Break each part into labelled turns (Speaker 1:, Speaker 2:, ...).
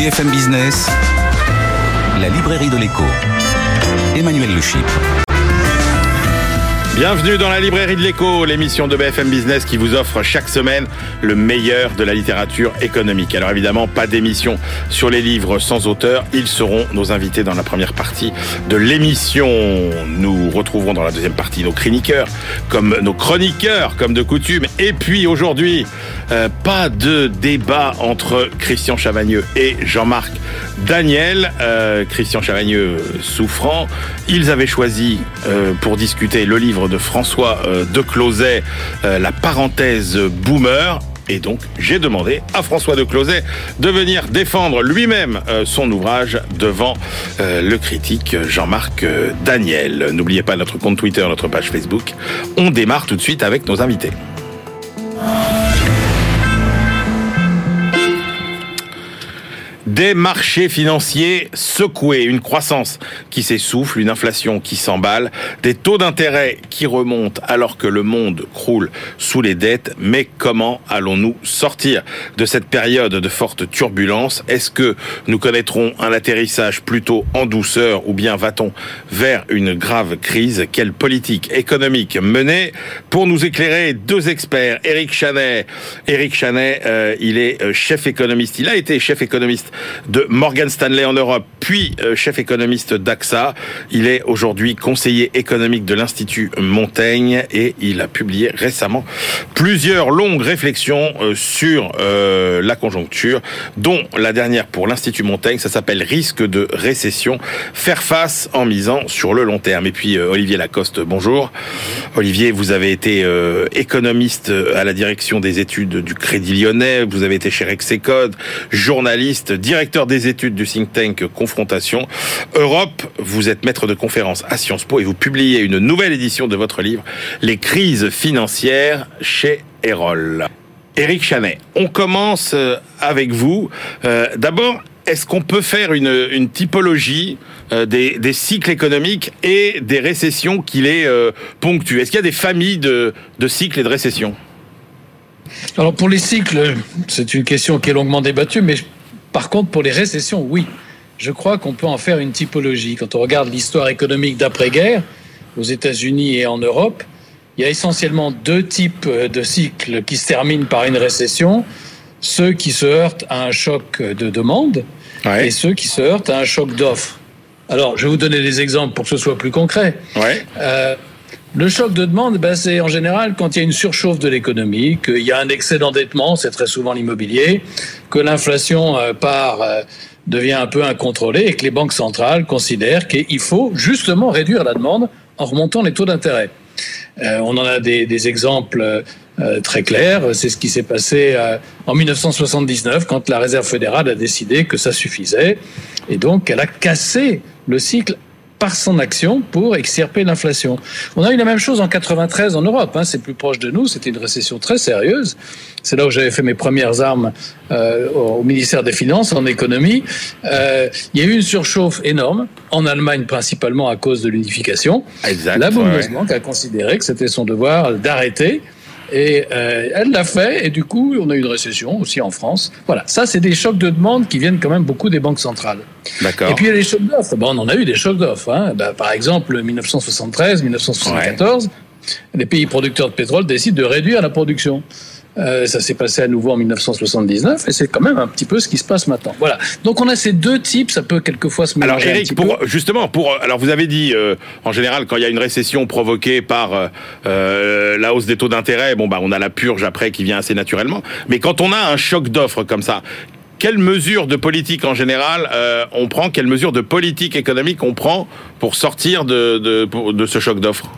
Speaker 1: BFM Business, la librairie de l'écho. Emmanuel Le
Speaker 2: Bienvenue dans la librairie de l'écho, l'émission de BFM Business qui vous offre chaque semaine le meilleur de la littérature économique. Alors évidemment, pas d'émission sur les livres sans auteur. Ils seront nos invités dans la première partie de l'émission. Nous retrouverons dans la deuxième partie nos chroniqueurs, comme nos chroniqueurs, comme de coutume. Et puis aujourd'hui, euh, pas de débat entre Christian Chavagneux et Jean-Marc Daniel. Euh, Christian Chavagneux souffrant. Ils avaient choisi euh, pour discuter le livre de François euh, de Closet, euh, la parenthèse boomer. Et donc, j'ai demandé à François de Closet de venir défendre lui-même euh, son ouvrage devant le critique Jean-Marc Daniel. N'oubliez pas notre compte Twitter, notre page Facebook. On démarre tout de suite avec nos invités. Des marchés financiers secoués, une croissance qui s'essouffle, une inflation qui s'emballe, des taux d'intérêt qui remontent alors que le monde croule sous les dettes. Mais comment allons-nous sortir de cette période de forte turbulence? Est-ce que nous connaîtrons un atterrissage plutôt en douceur ou bien va-t-on vers une grave crise? Quelle politique économique mener? Pour nous éclairer, deux experts, Eric Chanet. Eric Chanet, euh, il est euh, chef économiste. Il a été chef économiste de Morgan Stanley en Europe, puis euh, chef économiste d'AXA. Il est aujourd'hui conseiller économique de l'Institut Montaigne et il a publié récemment plusieurs longues réflexions euh, sur euh, la conjoncture, dont la dernière pour l'Institut Montaigne, ça s'appelle Risque de récession, faire face en misant sur le long terme. Et puis Olivier Lacoste, bonjour. Olivier, vous avez été économiste à la direction des études du Crédit Lyonnais, vous avez été chez Rexecode, journaliste, directeur des études du think tank Confrontation Europe. Vous êtes maître de conférence à Sciences Po et vous publiez une nouvelle édition de votre livre Les crises financières chez Erol. Éric Chanet, on commence euh, avec vous. Euh, d'abord, est-ce qu'on peut faire une, typologie euh, des, cycles économiques et des récessions qui les ponctuent Est-ce qu'il y a des familles de, de cycles et de récessions?
Speaker 3: Alors pour les cycles, c'est une question qui est longuement débattue, mais par contre, pour les récessions, oui. Je crois qu'on peut en faire une typologie. Quand on regarde l'histoire économique d'après-guerre, aux États-Unis et en Europe, il y a essentiellement deux types de cycles qui se terminent par une récession. Ceux qui se heurtent à un choc de demande et ceux qui se heurtent à un choc d'offres. Alors, je vais vous donner des exemples pour que ce soit plus concret.
Speaker 2: Ouais.
Speaker 3: Euh, le choc de demande, ben, c'est en général quand il y a une surchauffe de l'économie, qu'il y a un excès d'endettement, c'est très souvent l'immobilier, que l'inflation euh, part euh, devient un peu incontrôlée et que les banques centrales considèrent qu'il faut justement réduire la demande en remontant les taux d'intérêt. Euh, on en a des, des exemples très clairs. C'est ce qui s'est passé en 1979 quand la Réserve fédérale a décidé que ça suffisait et donc elle a cassé le cycle par son action pour extirper l'inflation. On a eu la même chose en 93 en Europe. Hein, c'est plus proche de nous. C'était une récession très sérieuse. C'est là où j'avais fait mes premières armes euh, au ministère des Finances en économie. Euh, il y a eu une surchauffe énorme en Allemagne principalement à cause de l'unification. La Bundesbank a considéré que c'était son devoir d'arrêter et euh, elle l'a fait, et du coup, on a eu une récession aussi en France. Voilà, ça, c'est des chocs de demande qui viennent quand même beaucoup des banques centrales.
Speaker 2: D'accord.
Speaker 3: Et puis, il y a les chocs d'offres. Bon, on en a eu des chocs d'offres. Hein. Ben, par exemple, 1973, 1974, les pays producteurs de pétrole décident de réduire la production. Euh, ça s'est passé à nouveau en 1979 et c'est quand même un petit peu ce qui se passe maintenant. Voilà. Donc on a ces deux types, ça peut quelquefois se mélanger.
Speaker 2: Alors Eric, pour, justement, pour alors vous avez dit euh, en général quand il y a une récession provoquée par euh, la hausse des taux d'intérêt, bon bah on a la purge après qui vient assez naturellement. Mais quand on a un choc d'offres comme ça, quelles mesures de politique en général on prend Quelles mesures de politique économique on prend pour sortir de, de, de ce choc d'offres?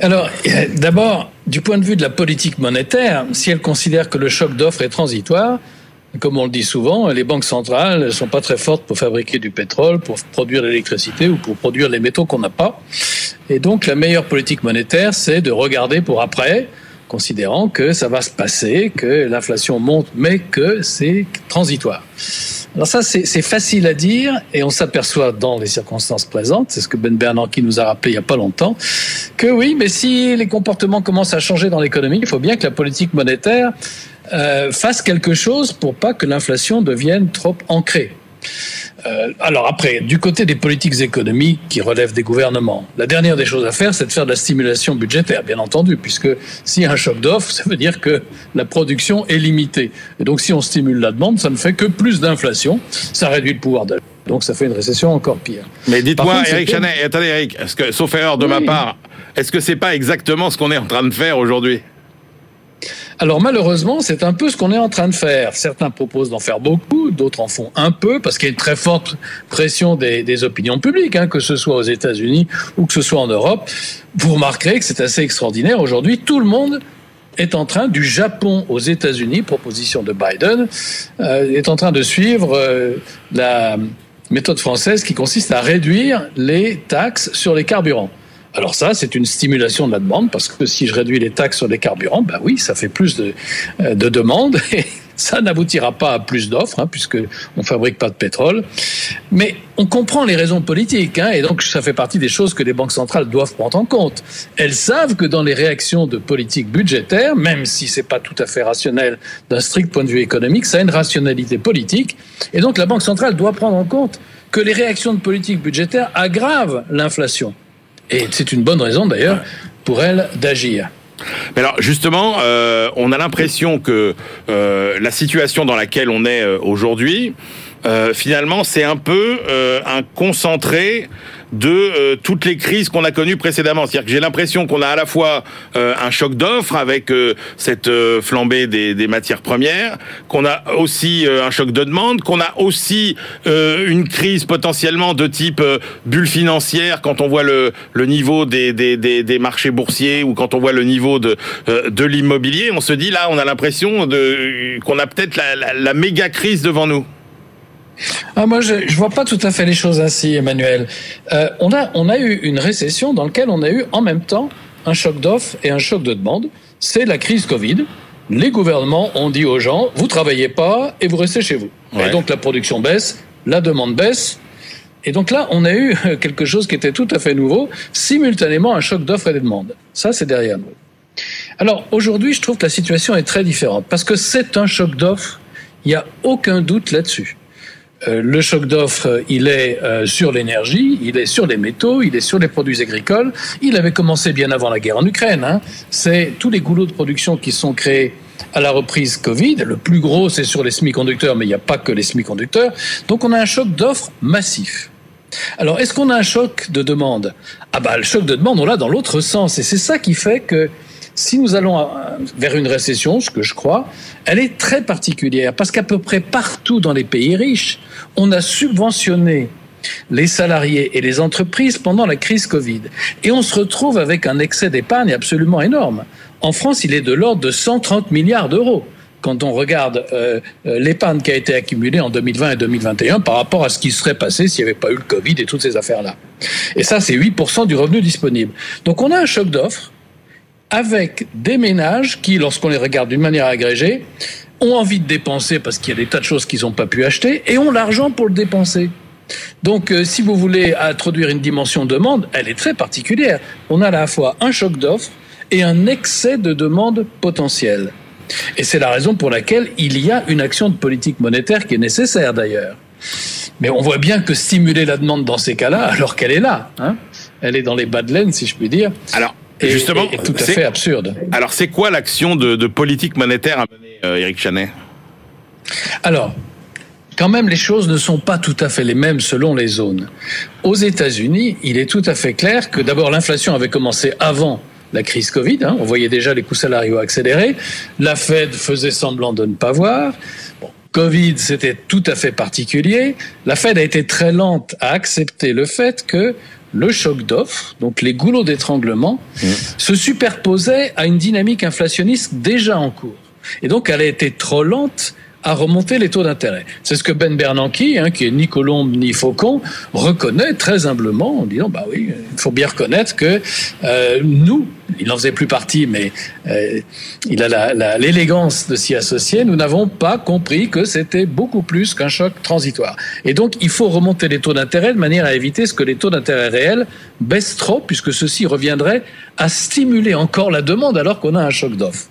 Speaker 3: Alors, d'abord, du point de vue de la politique monétaire, si elle considère que le choc d'offres est transitoire, comme on le dit souvent, les banques centrales ne sont pas très fortes pour fabriquer du pétrole, pour produire l'électricité ou pour produire les métaux qu'on n'a pas. Et donc, la meilleure politique monétaire, c'est de regarder pour après, considérant que ça va se passer, que l'inflation monte, mais que c'est transitoire. Alors ça, c'est facile à dire et on s'aperçoit dans les circonstances présentes, c'est ce que Ben Bernanke nous a rappelé il n'y a pas longtemps, que oui, mais si les comportements commencent à changer dans l'économie, il faut bien que la politique monétaire euh, fasse quelque chose pour pas que l'inflation devienne trop ancrée. Euh, alors après, du côté des politiques économiques qui relèvent des gouvernements, la dernière des choses à faire, c'est de faire de la stimulation budgétaire, bien entendu, puisque s'il y a un choc d'offres, ça veut dire que la production est limitée. Et donc si on stimule la demande, ça ne fait que plus d'inflation, ça réduit le pouvoir d'achat. Donc ça fait une récession encore pire.
Speaker 2: Mais dites-moi, Eric Chanet, attendez Eric, que, sauf erreur de ma part, est-ce que c'est pas exactement ce qu'on est en train de faire aujourd'hui?
Speaker 3: Alors malheureusement, c'est un peu ce qu'on est en train de faire. Certains proposent d'en faire beaucoup, d'autres en font un peu, parce qu'il y a une très forte pression des, opinions publiques, hein, que ce soit aux États-Unis ou que ce soit en Europe. Vous remarquerez que c'est assez extraordinaire. Aujourd'hui, tout le monde est en train, du Japon aux États-Unis, proposition de Biden, euh, est en train de suivre euh, la méthode française qui consiste à réduire les taxes sur les carburants. Alors ça, c'est une stimulation de la demande parce que si je réduis les taxes sur les carburants, ben oui, ça fait plus de, euh, de demandes et ça n'aboutira pas à plus d'offres hein, puisque on fabrique pas de pétrole. Mais on comprend les raisons politiques hein, et donc ça fait partie des choses que les banques centrales doivent prendre en compte. Elles savent que dans les réactions de politique budgétaire, même si c'est pas tout à fait rationnel d'un strict point de vue économique, ça a une rationalité politique et donc la banque centrale doit prendre en compte que les réactions de politique budgétaire aggravent l'inflation. Et c'est une bonne raison d'ailleurs pour elle d'agir.
Speaker 2: Mais alors justement, euh, on a l'impression que euh, la situation dans laquelle on est euh, aujourd'hui, euh, finalement, c'est un peu un concentré de euh, toutes les crises qu'on a connues précédemment. C'est-à-dire que j'ai l'impression qu'on a à la fois un choc d'offres avec cette flambée des, matières premières, qu'on a aussi un choc de demande, qu'on a aussi une crise potentiellement de type bulle financière quand on voit le, niveau des, des, des, marchés boursiers ou quand on voit le niveau de, de l'immobilier. On se dit là, on a l'impression qu'on a peut-être la, la, la méga crise devant nous.
Speaker 3: Ah, moi, je ne vois pas tout à fait les choses ainsi, Emmanuel. Euh, on, a, on a eu une récession dans laquelle on a eu en même temps un choc d'offres et un choc de demande. C'est la crise Covid. Les gouvernements ont dit aux gens, vous travaillez pas et vous restez chez vous. Et donc la production baisse, la demande baisse. Et donc là, on a eu quelque chose qui était tout à fait nouveau, simultanément un choc d'offres et de demande. Ça, c'est derrière nous. Alors aujourd'hui, je trouve que la situation est très différente parce que c'est un choc d'offres. Il n'y a aucun doute là-dessus. Euh, le choc d'offres, il est euh, sur l'énergie, il est sur les métaux, il est sur les produits agricoles. Il avait commencé bien avant la guerre en Ukraine. Hein. C'est tous les goulots de production qui sont créés à la reprise Covid. Le plus gros, c'est sur les semi-conducteurs, mais il n'y a pas que les semi-conducteurs. Donc on a un choc d'offres massif. Alors, est-ce qu'on a un choc de demande? Ah bah, le choc de demande, on l'a dans l'autre sens. Et c'est ça qui fait que si nous allons euh, vers une récession, ce que je crois, elle est très particulière parce qu'à peu près partout dans les pays riches, on a subventionné les salariés et les entreprises pendant la crise Covid. Et on se retrouve avec un excès d'épargne absolument énorme. En France, il est de l'ordre de 130 milliards d'euros quand on regarde euh, euh, l'épargne qui a été accumulée en 2020 et 2021 par rapport à ce qui serait passé s'il n'y avait pas eu le Covid et toutes ces affaires-là. Et ça, c'est 8% du revenu disponible. Donc on a un choc d'offres avec des ménages qui, lorsqu'on les regarde d'une manière agrégée, ont envie de dépenser parce qu'il y a des tas de choses qu'ils n'ont pas pu acheter et ont l'argent pour le dépenser. Donc, euh, si vous voulez introduire une dimension demande, elle est très particulière. On a à la fois un choc d'offres et un excès de demande potentielle. Et c'est la raison pour laquelle il y a une action de politique monétaire qui est nécessaire d'ailleurs. Mais on voit bien que stimuler la demande dans ces cas-là, alors qu'elle est là, hein, elle est dans les bas de laine, si je puis dire.
Speaker 2: Alors, justement,
Speaker 3: est tout à fait absurde.
Speaker 2: Alors, c'est quoi l'action de, politique monétaire à mener, euh, Éric Chanet?
Speaker 3: Alors, quand même, les choses ne sont pas tout à fait les mêmes selon les zones. Aux États-Unis, il est tout à fait clair que d'abord l'inflation avait commencé avant la crise Covid. Hein. on voyait déjà les coûts salariaux accélérer. La Fed faisait semblant de ne pas voir. Bon, Covid, c'était tout à fait particulier. La Fed a été très lente à accepter le fait que le choc d'offres, donc les goulots d'étranglement, mmh. se superposaient à une dynamique inflationniste déjà en cours. Et donc, elle a été trop lente à remonter les taux d'intérêt. C'est ce que Ben Bernanke, hein, qui est ni colombe ni faucon, reconnaît très humblement en disant bah oui, il faut bien reconnaître que euh, nous, il n'en faisait plus partie, mais euh, il a l'élégance de s'y associer. Nous n'avons pas compris que c'était beaucoup plus qu'un choc transitoire. Et donc, il faut remonter les taux d'intérêt de manière à éviter ce que les taux d'intérêt réels baissent trop, puisque ceci reviendrait à stimuler encore la demande alors qu'on a un choc d'offre.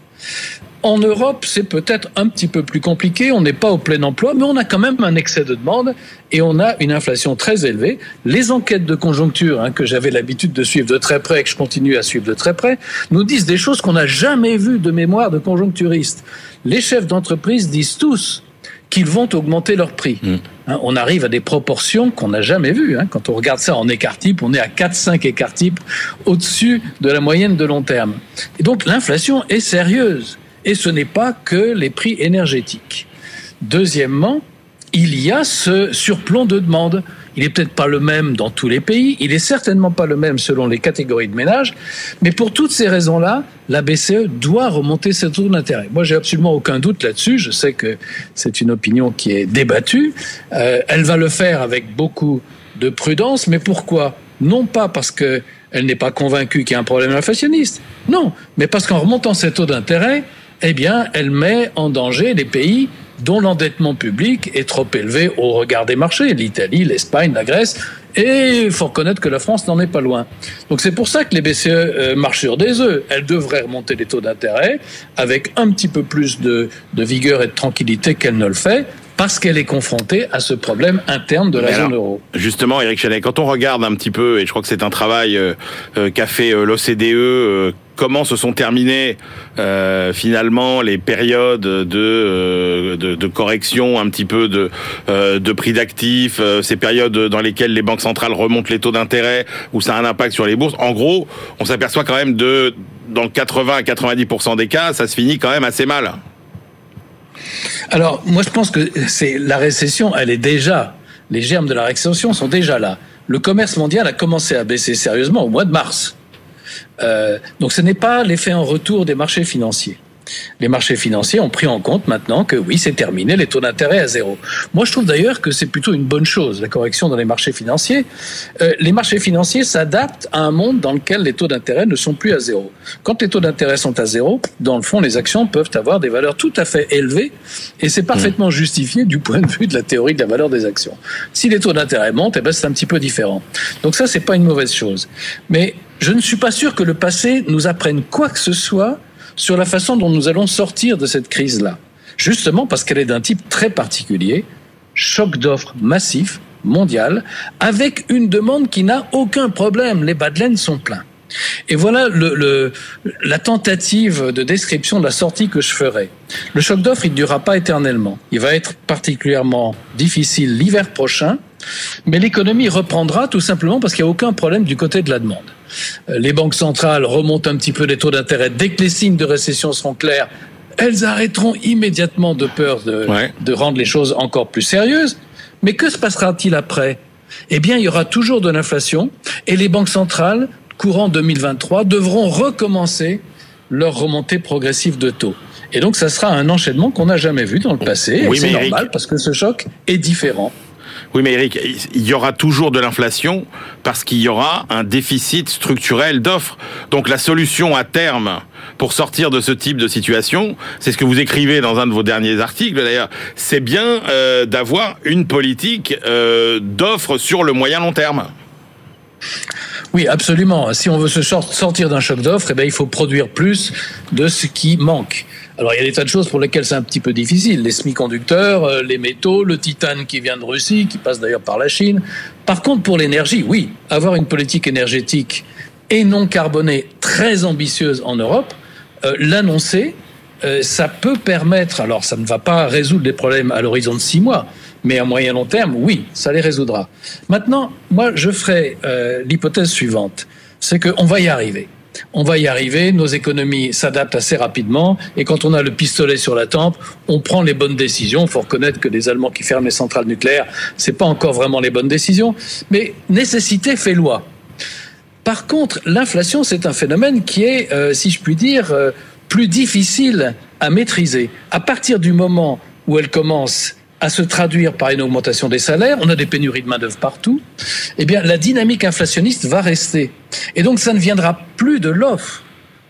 Speaker 3: En Europe, c'est peut-être un petit peu plus compliqué. On n'est pas au plein emploi, mais on a quand même un excès de demande et on a une inflation très élevée. Les enquêtes de conjoncture hein, que j'avais l'habitude de suivre de très près et que je continue à suivre de très près nous disent des choses qu'on n'a jamais vues de mémoire de conjoncturistes. Les chefs d'entreprise disent tous qu'ils vont augmenter leurs prix. Mm. Hein, on arrive à des proportions qu'on n'a jamais vues. Hein. Quand on regarde ça en écart type, on est à 4-5 écart type au-dessus de la moyenne de long terme. Et donc l'inflation est sérieuse. Et ce n'est pas que les prix énergétiques. Deuxièmement, il y a ce surplomb de demande. Il n'est peut-être pas le même dans tous les pays, il est certainement pas le même selon les catégories de ménages, mais pour toutes ces raisons-là, la BCE doit remonter ses taux d'intérêt. Moi, j'ai absolument aucun doute là-dessus. Je sais que c'est une opinion qui est débattue. Euh, elle va le faire avec beaucoup de prudence, mais pourquoi? Non pas parce que elle n'est pas convaincue qu'il y a un problème inflationniste, non, mais parce qu'en remontant ses taux d'intérêt, eh bien, elle met en danger les pays dont l'endettement public est trop élevé au regard des marchés, l'Italie, l'Espagne, la Grèce, et il faut reconnaître que la France n'en est pas loin. Donc c'est pour ça que les BCE euh, marchent sur des œufs. Elles devraient remonter les taux d'intérêt avec un petit peu plus de, de vigueur et de tranquillité qu'elle ne le fait parce qu'elle est confrontée à ce problème interne de la zone euro.
Speaker 2: Justement, Eric Chanet, quand on regarde un petit peu, et je crois que c'est un travail euh, euh, qu'a fait euh, l'OCDE, comment se sont terminées finalement les périodes de, de, correction un petit peu de, de prix d'actifs, ces périodes dans lesquelles les banques centrales remontent les taux d'intérêt, où ça a un impact sur les bourses. En gros, on s'aperçoit quand même de, dans 80 à 90% des cas, ça se finit quand même assez mal.
Speaker 3: Alors, moi, je pense que c'est la récession, elle est déjà, les germes de la récession sont déjà là. Le commerce mondial a commencé à baisser sérieusement au mois de mars. Euh, donc, ce n'est pas l'effet en retour des marchés financiers les marchés financiers ont pris en compte maintenant que oui, c'est terminé, les taux d'intérêt à zéro. Moi, je trouve d'ailleurs que c'est plutôt une bonne chose, la correction dans les marchés financiers. Euh, les marchés financiers s'adaptent à un monde dans lequel les taux d'intérêt ne sont plus à zéro. Quand les taux d'intérêt sont à zéro, dans le fond, les actions peuvent avoir des valeurs tout à fait élevées et c'est parfaitement justifié du point de vue de la théorie de la valeur des actions. Si les taux d'intérêt montent, eh ben, c'est un petit peu différent. Donc ça, c'est pas une mauvaise chose. Mais je ne suis pas sûr que le passé nous apprenne quoi que ce soit sur la façon dont nous allons sortir de cette crise-là. Justement parce qu'elle est d'un type très particulier, choc d'offres massif, mondial, avec une demande qui n'a aucun problème. Les bas sont pleins. Et voilà le, la tentative de description de la sortie que je ferai. Le choc d'offres, il ne durera pas éternellement. Il va être particulièrement difficile l'hiver prochain, mais l'économie reprendra tout simplement parce qu'il n'y a aucun problème du côté de la demande. Euh, les banques centrales remontent un petit peu les taux d'intérêt. Dès que les signes de récession seront clairs, elles arrêteront immédiatement de peur de, de rendre les choses encore plus sérieuses. Mais que se passera-t-il après? Eh bien, il y aura toujours de l'inflation et les banques centrales, courant 2023, devront recommencer leur remontée progressive de taux. Et donc, ça sera un enchaînement qu'on n'a jamais vu dans le passé. Oui, c'est normal parce que ce choc est différent.
Speaker 2: Oui, mais Eric, il y aura toujours de l'inflation parce qu'il y aura un déficit structurel d'offres. Donc la solution à terme pour sortir de ce type de situation, c'est ce que vous écrivez dans un de vos derniers articles d'ailleurs, c'est bien euh, d'avoir une politique euh, d'offres sur le moyen long terme.
Speaker 3: Oui, absolument. Si on veut se sortir d'un choc d'offres, eh bien, il faut produire plus de ce qui manque. Alors il y a des tas de choses pour lesquelles c'est un petit peu difficile, les semi-conducteurs, euh, les métaux, le titane qui vient de Russie, qui passe d'ailleurs par la Chine. Par contre, pour l'énergie, oui, avoir une politique énergétique et non carbonée très ambitieuse en Europe, euh, l'annoncer, euh, ça peut permettre, alors ça ne va pas résoudre les problèmes à l'horizon de six mois, mais à moyen long terme, oui, ça les résoudra. Maintenant, moi, je ferai l'hypothèse suivante, c'est qu'on va y arriver on va y arriver, nos économies s'adaptent assez rapidement, et quand on a le pistolet sur la tempe, on prend les bonnes décisions. Il faut reconnaître que les Allemands qui ferment les centrales nucléaires, c'est pas encore vraiment les bonnes décisions, mais nécessité fait loi. Par contre, l'inflation, c'est un phénomène qui est, euh, si je puis dire, euh, plus difficile à maîtriser. À partir du moment où elle commence à se traduire par une augmentation des salaires, on a des pénuries de main-d'œuvre partout, eh bien, la dynamique inflationniste va rester. Et donc, ça ne viendra plus de l'offre,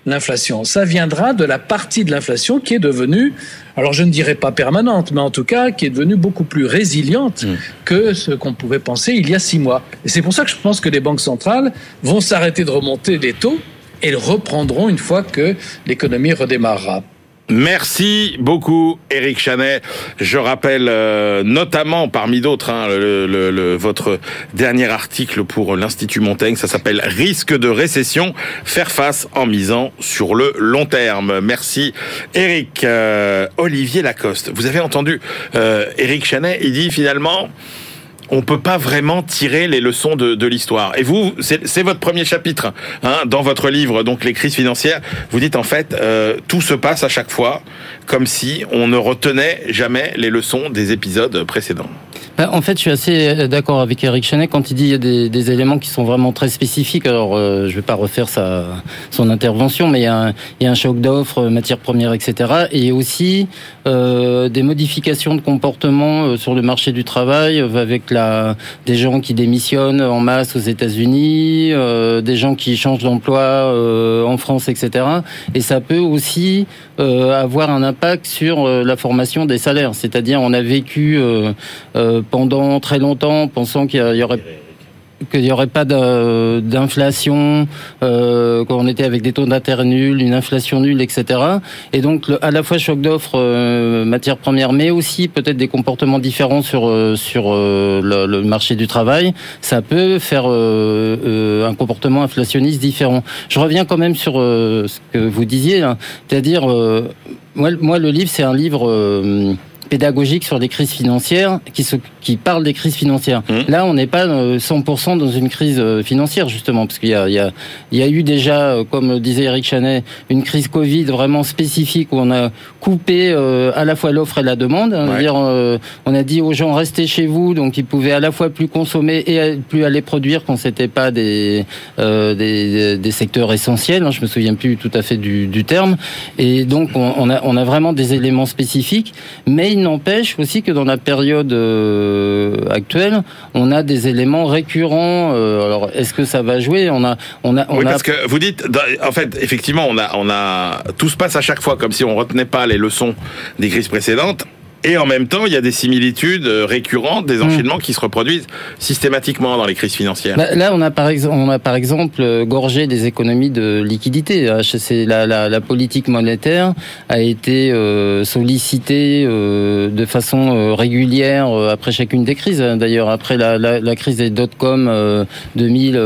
Speaker 3: l'inflation. Ça viendra de la partie de l'inflation qui est devenue, alors je ne dirais pas permanente, mais en tout cas, qui est devenue beaucoup plus résiliente mmh. que ce qu'on pouvait penser il y a six mois. Et c'est pour ça que je pense que les banques centrales vont s'arrêter de remonter les taux et reprendront une fois que l'économie redémarrera.
Speaker 2: Merci beaucoup, Eric Chanet. Je rappelle euh, notamment, parmi d'autres, hein, le, votre dernier article pour l'Institut Montaigne. Ça s'appelle Risque de récession, faire face en misant sur le long terme. Merci, Eric. Euh, Olivier Lacoste, vous avez entendu euh, Eric Chanet, il dit finalement on peut pas vraiment tirer les leçons de, l'histoire. Et vous, c'est votre premier chapitre hein, dans votre livre, donc les crises financières. Vous dites en fait, euh, tout se passe à chaque fois comme si on ne retenait jamais les leçons des épisodes précédents.
Speaker 4: Bah, en fait, je suis assez euh, d'accord avec Eric Chenet quand il dit qu'il y a des, des, éléments qui sont vraiment très spécifiques. Alors, euh, je vais pas refaire sa, son intervention, mais il y a un, il y a un choc d'offres, matières premières, etc. Et aussi euh, des modifications de comportement euh, sur le marché du travail, avec la, des gens qui démissionnent en masse aux États-Unis, euh, des gens qui changent d'emploi en France, etc. Et ça peut aussi avoir un impact sur la formation des salaires. C'est-à-dire, on a vécu pendant très longtemps, pensant qu'il y aurait qu'il n'y aurait pas d'inflation, euh, qu'on était avec des taux d'intérêt nuls, une inflation nulle, etc. Et donc à la fois choc d'offres euh, matières premières, mais aussi peut-être des comportements différents sur euh, sur euh, le, marché du travail, ça peut faire un comportement inflationniste différent. Je reviens quand même sur ce que vous disiez, hein. c'est-à-dire moi le livre c'est un livre pédagogique sur des crises financières qui, se, qui parle des crises financières. Mmh. Là, on n'est pas 100% euh, dans une crise euh, financière, justement, parce qu'il y a, il y, a, il y a eu déjà, euh, comme disait Eric Chanet, une crise Covid vraiment spécifique où on a coupé à la fois l'offre et la demande. Hein. dire, on a dit aux gens restez chez vous, donc ils pouvaient à la fois plus consommer et plus aller produire quand c'était pas des, des, des, secteurs essentiels. Hein. je me souviens plus tout à fait du, du terme. Et donc on, on, a, on a vraiment des éléments spécifiques, mais il n'empêche aussi que dans la période euh, actuelle, on a des éléments récurrents. Euh, alors, est-ce que ça va jouer? On a, on a,
Speaker 2: on oui, parce que vous dites, en fait, effectivement, on a, on a, tout se passe à chaque fois comme si on retenait pas les leçons des crises précédentes. Et en même temps, il y a des similitudes euh, récurrentes, des hmm. enchaînements qui se reproduisent systématiquement dans les crises financières.
Speaker 4: Bah, là, on a par exemple, on a par exemple euh, gorgé des économies de liquidité. Euh, la, la, la politique monétaire a été sollicitée de façon régulière après chacune des crises. D'ailleurs, après la, la, crise des dot-com 2000,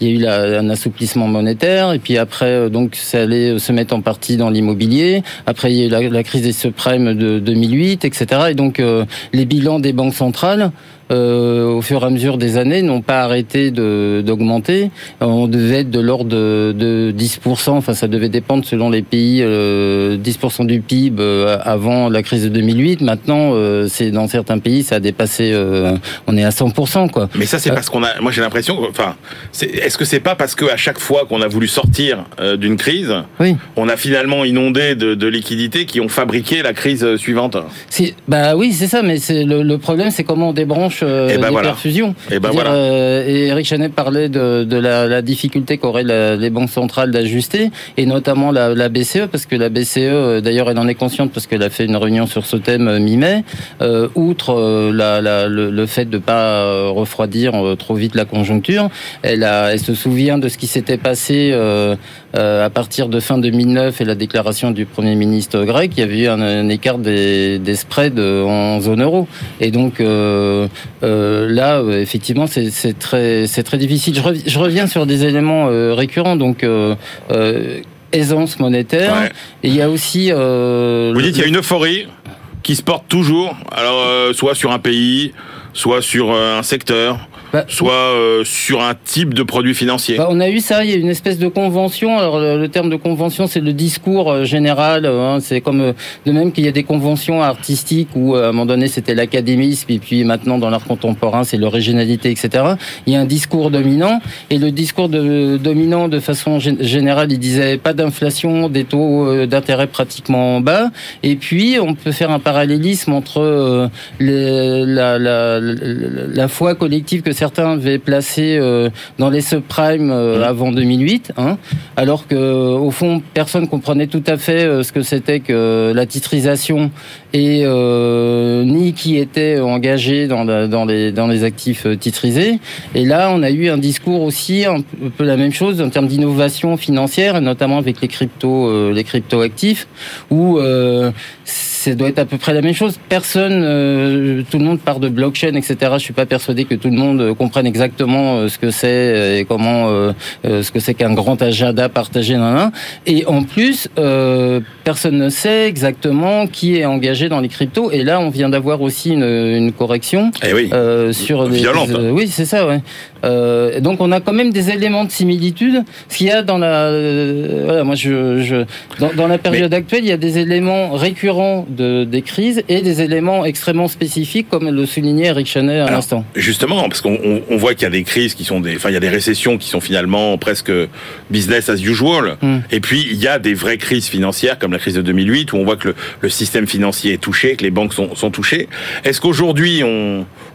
Speaker 4: il y a eu un assouplissement monétaire. Et puis après, donc, ça allait se mettre en partie dans l'immobilier. Après, il y a eu la, crise des subprimes de 2008 etc. Et donc euh, les bilans des banques centrales au fur et à mesure des années, n'ont pas arrêté d'augmenter. On devait être de l'ordre de, de, 10%, enfin ça devait dépendre selon les pays, euh, 10% du PIB euh, avant la crise de 2008. Maintenant, euh, c'est dans certains pays, ça a dépassé, euh, on est à 100%. Quoi.
Speaker 2: Mais ça, c'est parce qu'on a, moi j'ai l'impression, enfin, est-ce que c'est pas parce qu'à chaque fois qu'on a voulu sortir d'une crise, oui. on a finalement inondé de, de liquidités qui ont fabriqué la crise suivante?
Speaker 4: Bah oui, c'est ça, mais le, le problème, c'est comment on débranche euh, et ben perfusions. Et, ben voilà. Euh, et Eric Chanet parlait de, de la, la, difficulté qu'auraient les banques centrales d'ajuster, et notamment la, la, BCE, parce que la BCE, euh, d'ailleurs, elle en est consciente parce qu'elle a fait une réunion sur ce thème mi-mai. outre la, le, le, fait de pas refroidir trop vite la conjoncture, elle, a, elle se souvient de ce qui s'était passé à partir de fin 2009 et la déclaration du Premier ministre grec. Il y avait eu un, écart des, des spreads en zone euro, et donc euh, là, euh, effectivement, c'est très, difficile. Je, reviens sur des éléments euh, récurrents, donc aisance monétaire. Et il y a aussi.
Speaker 2: Vous dites qu'il y a une euphorie qui se porte toujours, alors soit sur un pays, soit sur un secteur. Bah, soit euh, sur un type de produit financier.
Speaker 4: Bah, on a eu ça, il y a une espèce de convention. Alors le, terme de convention, c'est le discours euh, général. Hein, c'est comme euh, de même qu'il y a des conventions artistiques où à un moment donné c'était l'académisme et puis maintenant dans l'art contemporain c'est l'originalité, etc. Il y a un discours dominant et le discours de, dominant de façon générale, il disait pas d'inflation, des taux d'intérêt pratiquement bas. Et puis on peut faire un parallélisme entre les, la, la, la, la foi collective que certains avaient placé euh, dans les subprimes euh, mmh. avant 2008, hein, alors que au fond personne comprenait tout à fait euh, ce que c'était que la titrisation et euh, ni qui étaient engagés dans, dans, les, dans les actifs euh, titrisés. Et là, on a eu un discours aussi un peu la même chose en termes d'innovation financière, notamment avec les crypto, euh, les crypto actifs, où euh, ça doit être à peu près la même chose. Personne, euh, tout le monde part de blockchain, etc. Je suis pas persuadé que tout le monde comprenne exactement ce que c'est et comment, ce que c'est qu'un grand agenda partagé. Nan, Et en plus, personne ne sait exactement qui est engagé dans les cryptos. Et là, on vient d'avoir aussi une, une correction
Speaker 2: eh oui.
Speaker 4: sur
Speaker 2: violente.
Speaker 4: Les, oui, c'est ça. Ouais. Euh, donc on a quand même des éléments de similitude. Ce qu'il y a dans la, euh, voilà, moi je, je dans, dans, la période actuelle, il y a des éléments récurrents de des crises et des éléments extrêmement spécifiques, comme le soulignait Eric Chenet à l'instant.
Speaker 2: Justement, parce qu'on on voit qu'il y a des crises qui sont des, enfin il y a des récessions qui sont finalement presque business as usual. Mm. Et puis il y a des vraies crises financières comme la crise de 2008 où on voit que le, le système financier est touché, que les banques sont, touchées. Est-ce qu'aujourd'hui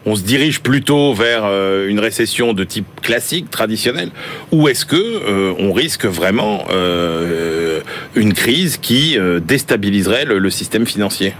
Speaker 2: on se dirige plutôt vers euh, une récession de type classique, traditionnel, ou est-ce que euh, on risque vraiment euh, une crise qui déstabiliserait le, système financier?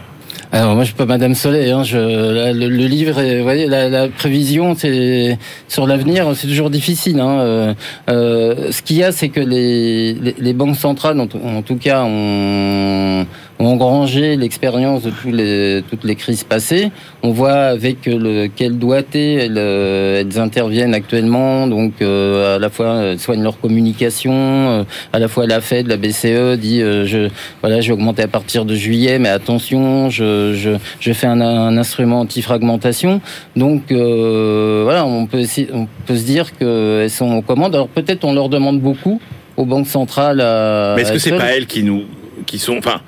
Speaker 4: Alors moi je suis pas Madame Soleil, hein, le, livre, vous voyez, la, prévision c'est sur l'avenir, c'est toujours difficile. Hein, ce qu'il y a, c'est que les, les, banques centrales, en, en tout cas, ont ont engrangé l'expérience de tous les, toutes les crises passées. On voit avec le quel doigté elles, euh, elles interviennent actuellement, donc euh, à la fois elles soignent leur communication, euh, à la fois la Fed, la BCE dit je voilà j'ai augmenté à partir de juillet, mais attention, je je, je fais un, un instrument anti-fragmentation. Donc voilà, on peut on peut se dire qu'elles sont aux commandes. Alors peut-être on leur demande beaucoup aux banques centrales.
Speaker 2: mais est-ce que c'est pas elles qui nous qui sont, enfin,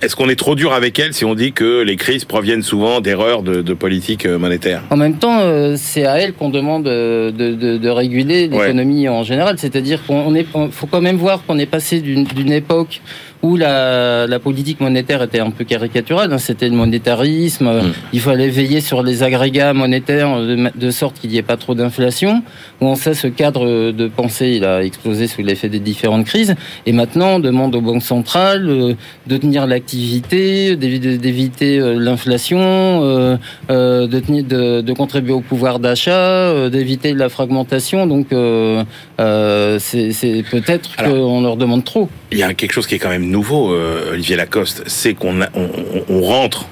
Speaker 2: est-ce qu'on est trop dur avec elles si on dit que les crises proviennent souvent d'erreurs de, de, politique euh, monétaire?
Speaker 4: En même temps, euh, c'est à elles qu'on demande de, de, de réguler l'économie en général. C'est-à-dire qu'on est, faut quand même voir qu'on est passé d'une époque où la, la, politique monétaire était un peu caricaturale. Hein, C'était le monétarisme. Mm. Il fallait veiller sur les agrégats monétaires de, de sorte qu'il n'y ait pas trop d'inflation. on sait ce cadre de pensée, il a explosé sous l'effet des différentes crises. Et maintenant, on demande aux banques centrales euh, de tenir l'activité, d'éviter euh, l'inflation, euh, de, tenir, de, de, contribuer au pouvoir d'achat, d'éviter la fragmentation. Donc, c'est peut-être qu'on leur demande trop.
Speaker 2: Il y a quelque chose qui est quand même nouveau, euh, Olivier Lacoste, c'est qu'on on, on, rentre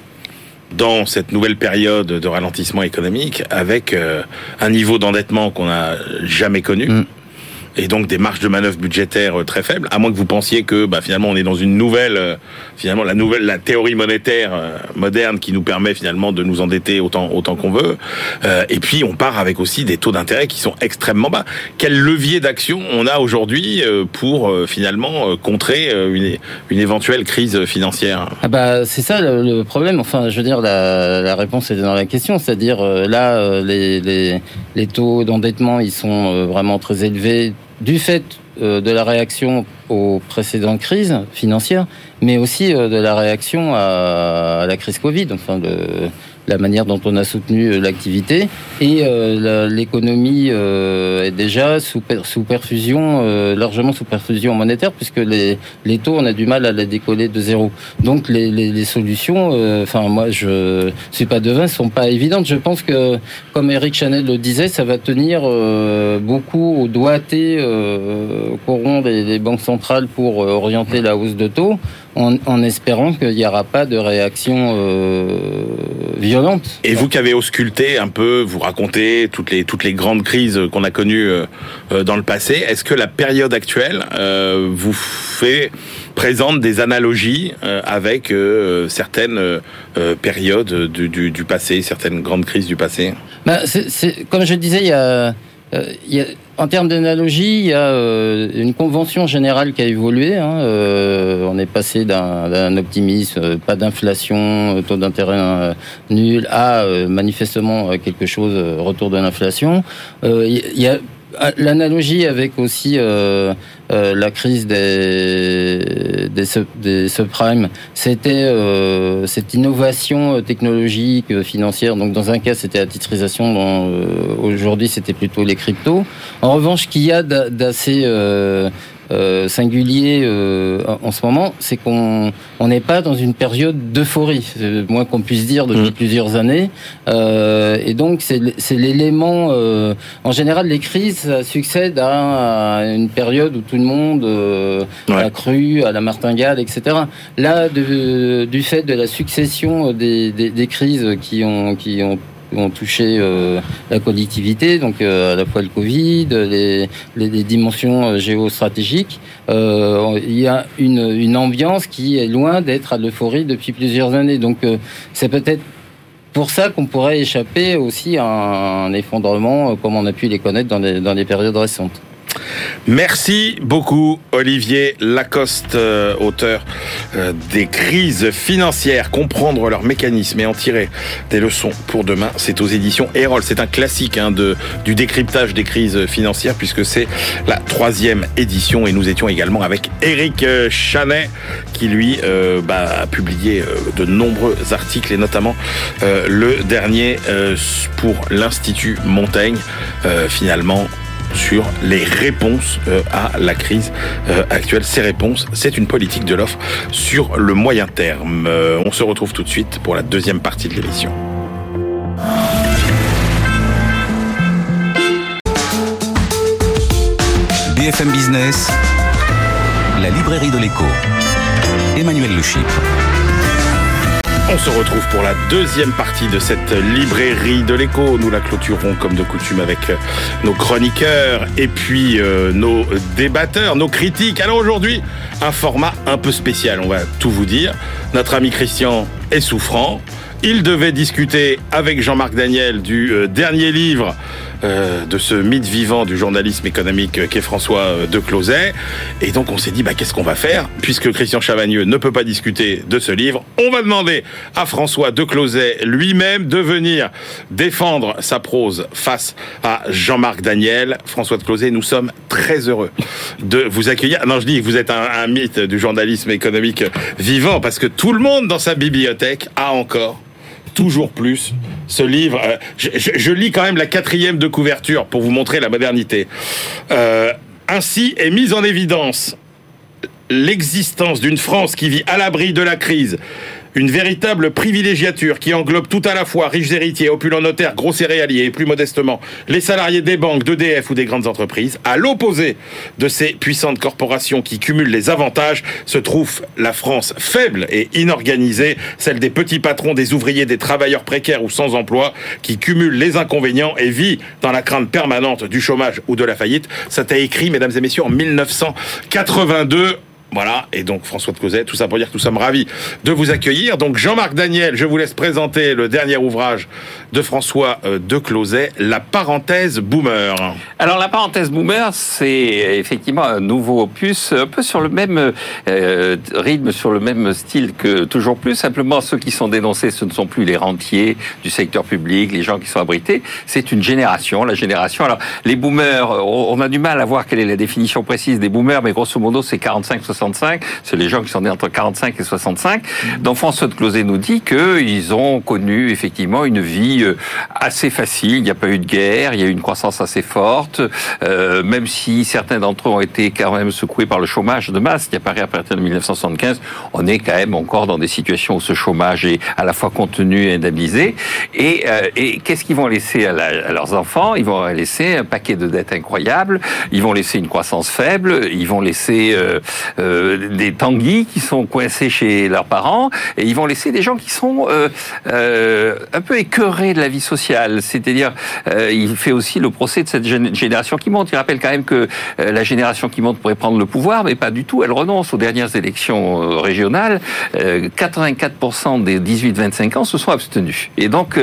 Speaker 2: dans cette nouvelle période de ralentissement économique avec euh, un niveau d'endettement qu'on n'a jamais connu. Mm et donc des marges de manœuvre budgétaires euh, très faibles, à moins que vous pensiez que bah, finalement on est dans une nouvelle, euh, finalement la nouvelle, la théorie monétaire euh, moderne qui nous permet finalement de nous endetter autant autant qu'on veut. et puis on part avec aussi des taux d'intérêt qui sont extrêmement bas. Quel levier d'action on a aujourd'hui pour finalement contrer une, une éventuelle crise financière?
Speaker 4: Ah bah c'est ça le, problème. Enfin, je veux dire la, la réponse est dans la question, c'est-à-dire là les, les, les taux d'endettement ils sont vraiment très élevés du fait euh, de la réaction aux précédentes crises financières, mais aussi euh, de la réaction à la crise Covid. La manière dont on a soutenu euh, l'activité. Et euh, l'économie euh, est déjà sous, sous perfusion, largement sous perfusion monétaire, puisque les, les taux, on a du mal à les décoller de zéro. Donc les, les, les solutions, enfin moi je suis pas devin, sont pas évidentes. Je pense que, comme Eric Chanel le disait, ça va tenir beaucoup au doigté qu'auront les, les banques centrales pour orienter la hausse de taux en, espérant qu'il n'y aura pas de réaction euh, violente.
Speaker 2: Et vous qui avez ausculté un peu, vous racontez toutes les, toutes les grandes crises qu'on a connues euh, euh, dans le passé, est-ce que la période actuelle vous fait présente des analogies avec certaines périodes du, du, du, passé, certaines grandes crises du passé?
Speaker 4: Bah, Comme je disais, il y a euh, a, en termes d'analogie, il y a euh, une convention générale qui a évolué. Hein, euh, on est passé d'un optimisme, pas d'inflation, taux d'intérêt nul, à manifestement quelque chose, retour de l'inflation. Il y a l'analogie avec aussi euh, la crise des, des, subprimes, c'était euh, cette innovation euh, technologique, financière. Donc dans un cas, c'était la titrisation, aujourd'hui, c'était plutôt les cryptos. En revanche, qu'il y a d'assez euh, singulier euh, en ce moment, c'est qu'on on n'est pas dans une période d'euphorie, c'est moins qu'on puisse dire depuis mmh. plusieurs années. Euh, et donc c'est l'élément. Euh, en général, les crises succèdent à, une période où tout le monde a cru à la martingale, etc. Là, de, du fait de la succession des, des, des crises qui ont qui ont ont touché euh, la collectivité, donc euh, à la fois le Covid, les, les, dimensions euh, géostratégiques. il y a une, une, ambiance qui est loin d'être à l'euphorie depuis plusieurs années. Donc c'est peut-être pour ça qu'on pourrait échapper aussi à un effondrement comme on a pu les connaître dans les, dans les périodes récentes.
Speaker 2: Merci beaucoup Olivier Lacoste, euh, auteur euh, des crises financières, comprendre leurs mécanismes et en tirer des leçons pour demain. C'est aux éditions Erol. C'est un classique hein, de, du décryptage des crises financières puisque c'est la troisième édition et nous étions également avec Eric euh, Chanet qui lui bah, a publié de nombreux articles et notamment le dernier pour l'Institut Montaigne. finalement, sur les réponses euh, à la crise euh, actuelle. Ces réponses, c'est une politique de l'offre sur le moyen terme. Euh, on se retrouve tout de suite pour la deuxième partie de l'émission.
Speaker 1: BFM Business, la librairie de l'écho. Emmanuel Le
Speaker 2: on se retrouve pour la deuxième partie de cette librairie de l'écho. Nous la clôturons comme de coutume avec euh, nos chroniqueurs et puis euh, nos débatteurs, nos critiques. Alors aujourd'hui, un format un peu spécial, on va tout vous dire. Notre ami Christian est souffrant. Il devait discuter avec Jean-Marc Daniel du euh, dernier livre euh, de ce mythe vivant du journalisme économique qu'est François euh, de Closet. Et donc on s'est dit, bah, qu'est-ce qu'on va faire? Puisque Christian Chavagneux ne peut pas discuter de ce livre, on va demander à François de Closet lui-même de venir défendre sa prose face à Jean-Marc Daniel. François de Closet, nous sommes très heureux de vous accueillir. Non, je dis que vous êtes un, un mythe du journalisme économique vivant parce que tout le monde dans sa bibliothèque a encore toujours plus ce livre. Euh, je, lis quand même la quatrième de couverture pour vous montrer la modernité. Euh, ainsi est mise en évidence l'existence d'une France qui vit à l'abri de la crise, une véritable privilégiature qui englobe tout à la fois riches héritiers, opulents notaires, gros céréaliers et plus modestement les salariés des banques, d'EDF ou des grandes entreprises. À l'opposé de ces puissantes corporations qui cumulent les avantages, se trouve la France faible et inorganisée, celle des petits patrons, des ouvriers, des travailleurs précaires ou sans emploi, qui cumulent les inconvénients et vit dans la crainte permanente du chômage ou de la faillite. Ça t'a écrit, mesdames et messieurs, en 1982. Voilà, et donc François de Causet, tout ça pour dire que nous sommes ravis de vous accueillir. Donc Jean-Marc Daniel, je vous laisse présenter le dernier ouvrage de François euh, de Closet, La parenthèse boomer.
Speaker 5: Alors la parenthèse boomer, c'est effectivement un nouveau opus, un peu sur le même euh, rythme, sur le même style que Toujours Plus. Simplement, ceux qui sont dénoncés, ce ne sont plus les rentiers du secteur public, les gens qui sont abrités. C'est une génération, la génération. Alors les boomers, on a du mal à voir quelle est la définition précise des boomers, mais grosso modo, c'est 45-65. C'est les gens qui sont nés entre 45 et 65. Donc François de Closet nous dit qu'ils ont connu effectivement une vie euh, assez facile. Il n'y a pas eu de guerre, il y a eu une croissance assez forte, euh, même si certains d'entre eux ont été quand même secoués par le chômage de masse qui apparaît à partir de 1975. On est quand même encore dans des situations où ce chômage est à la fois contenu et indemnisé. Et, euh, et qu'est-ce qu'ils vont laisser à, leurs enfants? Ils vont laisser un paquet de dettes incroyables. Ils vont laisser une croissance faible. Ils vont laisser des tanguis qui sont coincés chez leurs parents. Et ils vont laisser des gens qui sont un peu écœurés de la vie sociale. C'est-à-dire, euh, il fait aussi le procès de cette génération qui monte. Il rappelle quand même que euh, la génération qui monte pourrait prendre le pouvoir, mais pas du tout. Elle renonce aux dernières élections euh, régionales. 84% des 18-25 ans se sont abstenus. Et donc,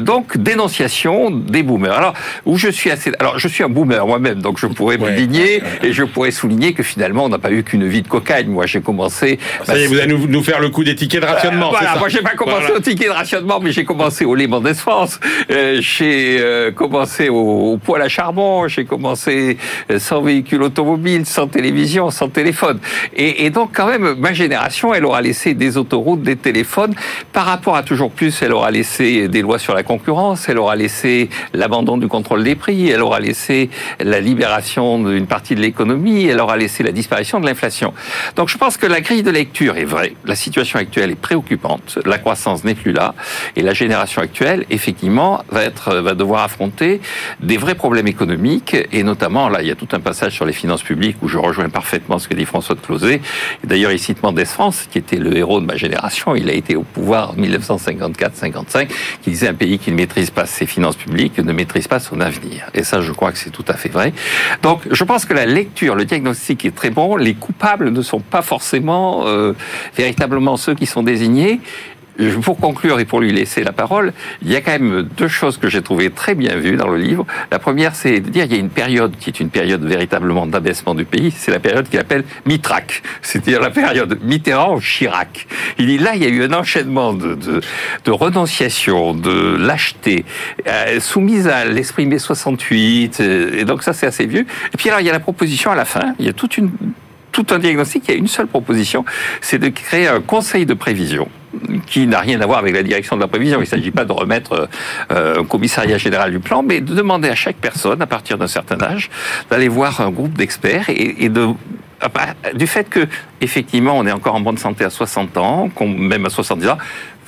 Speaker 5: donc dénonciation des boomers. Alors, où je suis assez, alors je suis un boomer moi-même, donc je pourrais me digner et je pourrais souligner que finalement, on n'a pas eu eu qu'une vie de cocagne. Moi, j'ai commencé.
Speaker 2: Ça y est, vous allez nous, nous faire le coup des tickets de rationnement.
Speaker 5: Euh, voilà,
Speaker 2: ça
Speaker 5: moi j'ai pas commencé
Speaker 2: Voilà.
Speaker 5: au ticket de rationnement, mais j'ai commencé au Lehman France. Euh, j'ai euh, commencé au, au poêle à charbon. J'ai commencé euh, sans véhicule automobile, sans télévision, sans téléphone. Et, et donc quand même, ma génération, elle aura laissé des autoroutes, des téléphones. Par rapport à toujours plus, elle aura laissé des lois sur la concurrence. Elle aura laissé l'abandon du contrôle des prix. Elle aura laissé la libération d'une partie de l'économie. Elle aura laissé la disparition de Donc je pense que la grille de lecture est vraie. La situation actuelle est préoccupante. La croissance n'est plus là. Et la génération actuelle, effectivement, va, être, va devoir affronter des vrais problèmes économiques. Et notamment, là, il y a tout un passage sur les finances publiques où je rejoins parfaitement ce que dit François de Closet. Et D'ailleurs, il cite Mendès France, qui était le héros de ma génération. Il a été au pouvoir en 1954-55, qui disait un pays qui ne maîtrise pas ses finances publiques ne maîtrise pas son avenir. Et ça, je crois que c'est tout à fait vrai. Donc, je pense que la lecture, le diagnostic est très bon. Coupables ne sont pas forcément euh, véritablement ceux qui sont désignés. Pour conclure et pour lui laisser la parole, il y a quand même deux choses que j'ai trouvées très bien vues dans le livre. La première, c'est de dire qu'il y a une période qui est une période véritablement d'abaissement du pays. C'est la période qu'il appelle Mitrac, c'est-à-dire la période Mitterrand-Chirac. Il dit là, il y a eu un enchaînement de, de, de renonciation, de lâcheté, euh, soumise à l'esprit mai 68. euh, et donc ça, c'est assez vieux. Et puis alors, il y a la proposition à la fin. Il y a toute une tout un diagnostic, il y a une seule proposition, c'est de créer un conseil de prévision qui n'a rien à voir avec la direction de la prévision. Il ne s'agit pas de remettre euh, un commissariat général du plan, mais de demander à chaque personne, à partir d'un certain âge, d'aller voir un groupe d'experts et, et de ah bah, du fait que effectivement on est encore en bonne santé à 60 ans, même à 70 ans,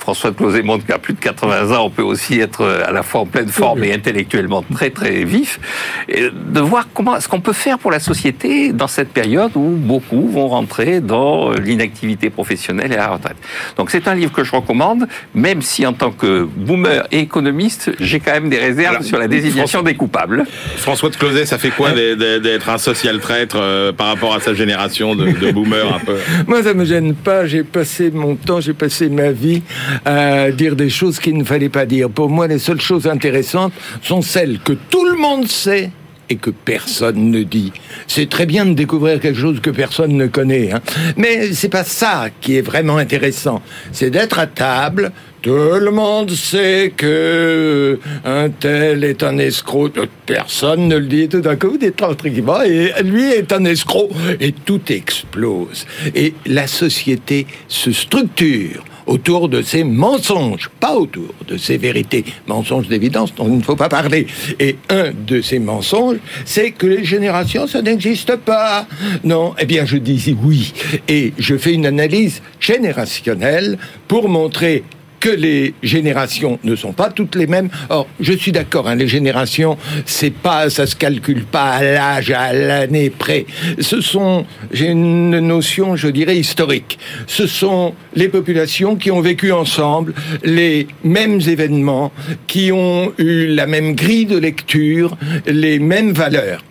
Speaker 5: François de Closet montre qu'à plus de 80 ans, on peut aussi être euh, à la fois en pleine forme et intellectuellement très très vif. Et de voir comment ce qu'on peut faire pour la société dans cette période où beaucoup vont rentrer dans l'inactivité professionnelle et à la retraite. Donc c'est un livre que je recommande, même si en tant que boomer et économiste, j'ai quand même des réserves
Speaker 2: Alors,
Speaker 5: sur la désignation des coupables.
Speaker 2: François de Closet, ça fait quoi d'être- d'être un social traître euh, par rapport à sa génération de, de boomers un peu?
Speaker 6: Moi, ça me gêne pas. J'ai passé mon temps, j'ai passé ma vie à dire des choses qu'il ne fallait pas dire. Pour moi, les seules choses intéressantes sont celles que tout le monde sait et que personne ne dit. C'est très bien de découvrir quelque chose que personne ne connaît, hein. mais c'est pas ça qui est vraiment intéressant. C'est d'être à table. Tout le monde sait que un tel est un escroc. Personne ne le dit. Tout d'un coup, vous dites et lui est un escroc. Et tout explose. Et la société se structure autour de ces mensonges, pas autour de ces vérités. Mensonges d'évidence dont il ne faut pas parler. Et un de ces mensonges, c'est que les générations, ça n'existe pas. Non, eh bien je dis oui. Et je fais une analyse générationnelle pour montrer que les générations ne sont pas toutes les mêmes. Or, je suis d'accord, hein, les générations, c'est pas, ça se calcule pas à l'âge, à l'année près. Ce sont, j'ai une notion, je dirais, historique. Ce sont les populations qui ont vécu ensemble les mêmes événements, qui ont eu la même grille de lecture, les mêmes valeurs.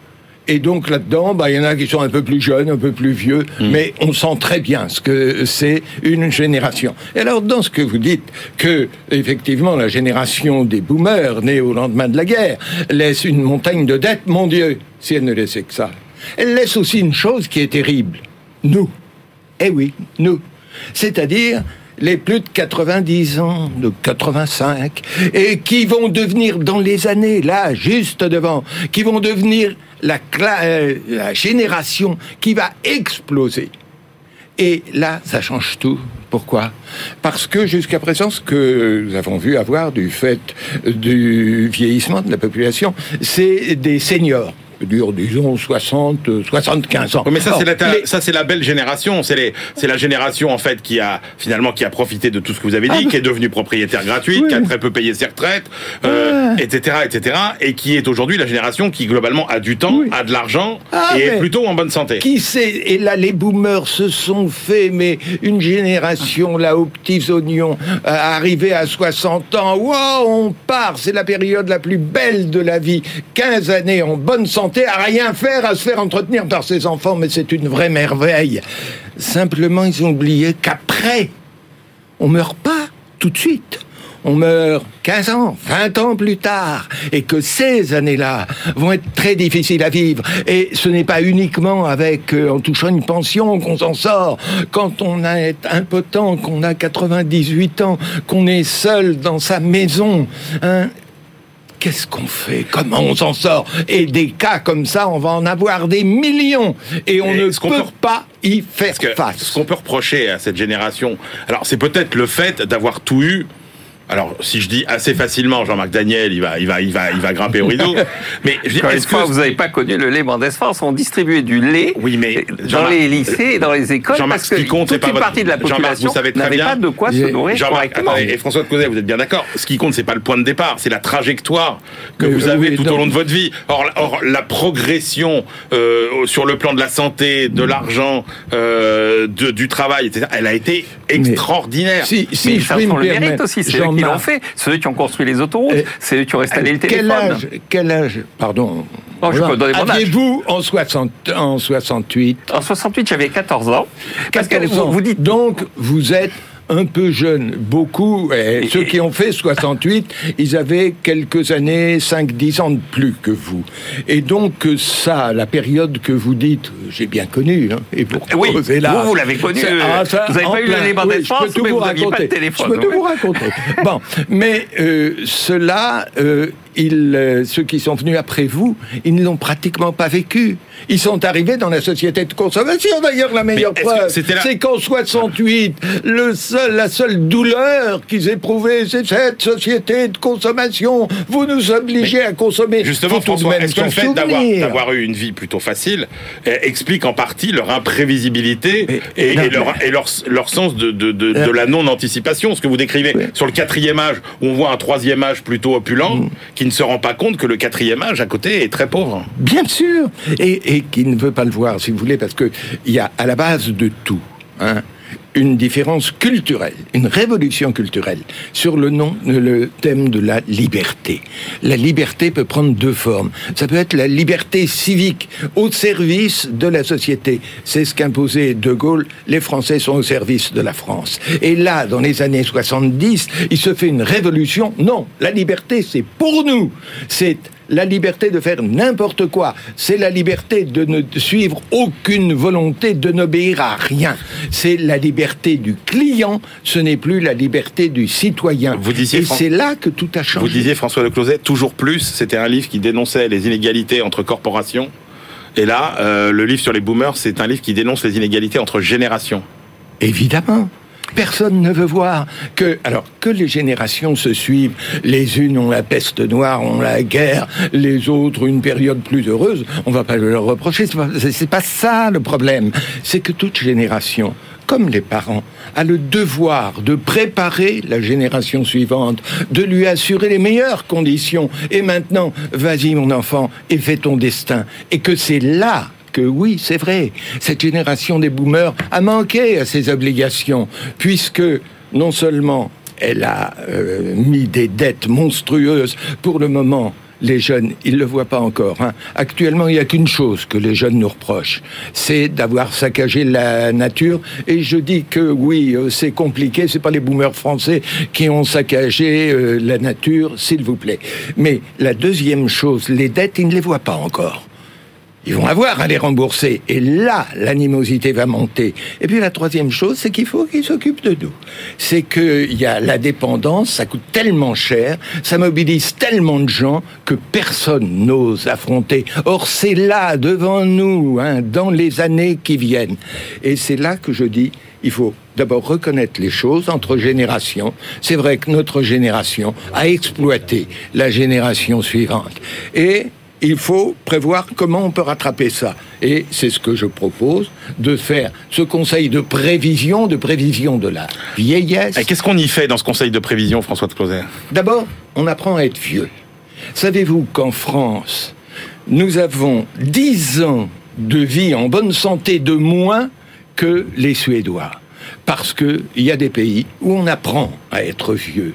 Speaker 6: Et donc là-dedans, bah, il y en a qui sont un peu plus jeunes, un peu plus vieux, mais on sent très bien ce que c'est une génération. Et alors, dans ce que vous dites, que effectivement la génération des boomers nés au lendemain de la guerre laisse une montagne de dettes, mon Dieu, si elle ne laissait que ça. Elle laisse aussi une chose qui est terrible. Nous. Eh oui, nous. C'est-à-dire les plus de 90 ans, de 85, et qui vont devenir dans les années, là, juste devant, qui vont devenir euh, la génération qui va exploser. Et là, ça change tout. Pourquoi? Parce que jusqu'à présent, ce que nous avons vu avoir du fait du vieillissement de la population, c'est des seniors. Dur, disons 60, 75 ans.
Speaker 2: Oui, mais ça, c'est la, ta-
Speaker 6: les-
Speaker 2: ça, c'est la belle génération. C'est les, c'est la génération, en fait, qui a, finalement, qui a profité de tout ce que vous avez dit,
Speaker 6: Ah,
Speaker 2: qui est devenue propriétaire gratuite,
Speaker 6: Oui.
Speaker 2: qui a très peu payé ses retraites, euh, etc., etc., et qui est aujourd'hui la génération qui, globalement, a du temps,
Speaker 6: Oui.
Speaker 2: a de l'argent,
Speaker 6: Ah,
Speaker 2: et est plutôt en bonne santé.
Speaker 6: Qui sait Et là, les boomers se sont fait, mais une génération, là, aux petits oignons, euh, arrivée à 60 ans. Wow, on part, c'est la période la plus belle de la vie. 15 années en bonne santé, à rien faire, à se faire entretenir par ses enfants, mais c'est une vraie merveille. Simplement, ils ont oublié qu'après, on meurt pas tout de suite. on meurt 15 ans, 20 ans plus tard, et que ces années-là vont être très difficiles à vivre. Et ce n'est pas uniquement avec, euh, en touchant une pension qu'on s'en sort. Quand on est impotent, qu'on a 98 ans, qu'on est seul dans sa maison, hein, Qu'est-ce qu'on fait? Comment on s'en sort? Et des cas comme ça, on va en avoir des millions. Et on
Speaker 2: Et
Speaker 6: ne peut
Speaker 2: peut-
Speaker 6: pas y faire
Speaker 2: que
Speaker 6: face.
Speaker 2: ce qu'on peut reprocher à cette génération, alors c'est peut-être le fait d'avoir tout eu. Alors, si je dis assez facilement, Jean-Marc Daniel, il va, il va, il va, il va grimper au rideau. Mais je est-ce
Speaker 5: fois,
Speaker 2: que
Speaker 5: vous n'avez pas connu le lait Mendès France. On distribuait du lait
Speaker 2: Oui, mais
Speaker 5: dans les lycées et dans les écoles
Speaker 2: Jean-Marc,
Speaker 5: parce
Speaker 2: ce
Speaker 5: que
Speaker 2: qui compte, c'est
Speaker 5: toute
Speaker 2: pas
Speaker 5: une
Speaker 2: votre-
Speaker 5: partie de la
Speaker 2: Jean-Marc,
Speaker 5: population
Speaker 2: vous savez très
Speaker 5: n'avait
Speaker 2: bien.
Speaker 5: pas de quoi se nourrir correctement.
Speaker 2: attendez, et François de Causet, vous êtes bien d'accord. Ce qui compte, c'est pas le point de départ, c'est la trajectoire que
Speaker 6: Mais
Speaker 2: vous avez tout au long de votre vie. Or, or, la progression euh, sur le plan de la santé, de l'argent, euh, de- du travail, etc., elle a été extraordinaire.
Speaker 6: Si,
Speaker 5: Mais
Speaker 6: si je
Speaker 5: ça
Speaker 6: puis
Speaker 5: sont
Speaker 6: me
Speaker 5: le mérite
Speaker 6: permettre,
Speaker 5: aussi, c'est qui l'ont
Speaker 6: Jean-Marc,
Speaker 5: fait. C'est eux qui ont construit les autoroutes,
Speaker 6: Euh,
Speaker 5: c'est eux qui ont installé le
Speaker 6: quel
Speaker 5: téléphone.
Speaker 6: âge, quel âge, pardon,
Speaker 5: Oh, je peux donner mon âge.
Speaker 6: aviez-vous en, 60, en 68
Speaker 5: En 68, j'avais 14 ans. Parce que
Speaker 6: 14 ans.
Speaker 5: vous, vous dites
Speaker 6: Donc, vous êtes un peu jeune. Beaucoup, et
Speaker 5: Et-
Speaker 6: ceux qui ont fait 68, ils avaient quelques années, 5-10 ans de plus que vous. Et donc, euh, ça, la période que vous dites, j'ai bien connu, hein, et pour
Speaker 5: Oui,
Speaker 6: là,
Speaker 5: vous, vous l'avez connu,
Speaker 6: c'est-
Speaker 5: euh, vous avez
Speaker 6: en
Speaker 5: pas eu Liban
Speaker 6: oui,
Speaker 5: d'Espace,
Speaker 6: je peux tout
Speaker 5: mais
Speaker 6: vous
Speaker 5: pas
Speaker 6: raconter.
Speaker 5: de téléphone,
Speaker 6: Je peux tout
Speaker 5: oui.
Speaker 6: vous raconter. bon, mais euh, ceux-là, euh, ils, euh, ceux qui sont venus après vous, ils ne l'ont pratiquement pas vécu. Ils sont arrivés dans la société de consommation. D'ailleurs, la meilleure preuve,
Speaker 2: c'était la-
Speaker 6: c'est qu'en 68, le seul, la seule douleur qu'ils éprouvaient, c'est cette société de consommation. Vous nous obligez à consommer.
Speaker 2: Justement, François, est-ce que le fait d'avoir, eu une vie plutôt facile euh, explique en partie leur imprévisibilité
Speaker 6: Mais-
Speaker 2: et,
Speaker 6: non,
Speaker 2: et leur,
Speaker 6: mais-
Speaker 2: et leur, leur sens de, de, de,
Speaker 6: Euh,
Speaker 2: de la non-anticipation Ce que vous décrivez
Speaker 6: Oui.
Speaker 2: sur le quatrième âge, où on voit un troisième âge plutôt opulent,
Speaker 6: Mm.
Speaker 2: qui ne se rend pas compte que le quatrième âge à côté est très pauvre.
Speaker 6: Bien sûr, et, et qui ne veut pas le voir, si vous voulez, parce que il y a à la base de tout hein, une différence culturelle, une révolution culturelle sur le nom, le thème de la liberté. La liberté peut prendre deux formes. Ça peut être la liberté civique au service de la société. C'est ce qu'imposait De Gaulle. Les Français sont au service de la France. Et là, dans les années 70, il se fait une révolution. Non, la liberté, c'est pour nous. C'est la liberté de faire n'importe quoi. C'est la liberté de ne suivre aucune volonté, de n'obéir à rien. C'est la liberté du client, ce n'est plus la liberté du citoyen.
Speaker 2: Vous disiez,
Speaker 6: Et
Speaker 2: Fran-
Speaker 6: c'est là que tout a changé.
Speaker 2: Vous disiez, François de Closet, toujours plus, c'était un livre qui dénonçait les inégalités entre corporations. Et là, euh, le livre sur les boomers, c'est un livre qui dénonce les inégalités entre générations.
Speaker 6: Évidemment. Personne ne veut voir que, alors, que les générations se suivent. Les unes ont la peste noire, ont la guerre, les autres une période plus heureuse. On va pas leur reprocher. C'est pas, pas ça le problème. C'est que toute génération, comme les parents, a le devoir de préparer la génération suivante, de lui assurer les meilleures conditions. Et maintenant, vas-y mon enfant, et fais ton destin. Et que c'est là que oui, c'est vrai, cette génération des boomers a manqué à ses obligations, puisque non seulement elle a euh, mis des dettes monstrueuses pour le moment. Les jeunes, ils le voient pas encore. hein. Actuellement, il n'y a qu'une chose que les jeunes nous reprochent, c'est d'avoir saccagé la nature. Et je dis que oui, euh, c'est compliqué. C'est pas les boomers français qui ont saccagé euh, la nature, s'il vous plaît. Mais la deuxième chose, les dettes, ils ne les voient pas encore. Ils vont avoir à les rembourser. Et là, l'animosité va monter. Et puis la troisième chose, c'est qu'il faut qu'ils s'occupent de nous. C'est qu'il y a la dépendance, ça coûte tellement cher, ça mobilise tellement de gens que personne n'ose affronter. Or, c'est là, devant nous, hein, dans les années qui viennent. Et c'est là que je dis, il faut d'abord reconnaître les choses entre générations. C'est vrai que notre génération a exploité la génération suivante. Et il faut prévoir comment on peut rattraper ça. Et c'est ce que je propose, de faire ce conseil de prévision, de prévision de la vieillesse.
Speaker 2: Et qu'est-ce qu'on y fait dans ce conseil de prévision, François de Closet
Speaker 6: D'abord, on apprend à être vieux. Savez-vous qu'en France, nous avons 10 ans de vie en bonne santé de moins que les Suédois? Parce qu'il y a des pays où on apprend à être vieux.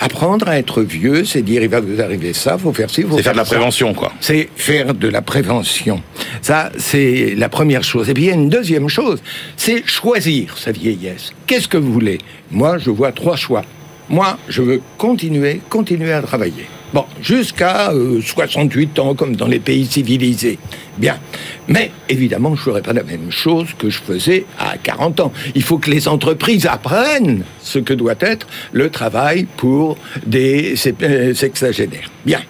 Speaker 6: Apprendre à être vieux, c'est dire il va vous arriver ça, faut faire ci, faut
Speaker 2: C'est faire de la
Speaker 6: ça.
Speaker 2: prévention, quoi.
Speaker 6: C'est faire de la prévention. Ça, c'est la première chose. Et puis il y a une deuxième chose, c'est choisir sa vieillesse. Qu'est-ce que vous voulez? Moi, je vois trois choix. Moi, je veux continuer, continuer à travailler. Bon, jusqu'à 68 ans, comme dans les pays civilisés. Bien. Mais, évidemment, je ne ferai pas la même chose que je faisais à 40 ans. Il faut que les entreprises apprennent ce que doit être le travail pour des sexagénaires. Bien.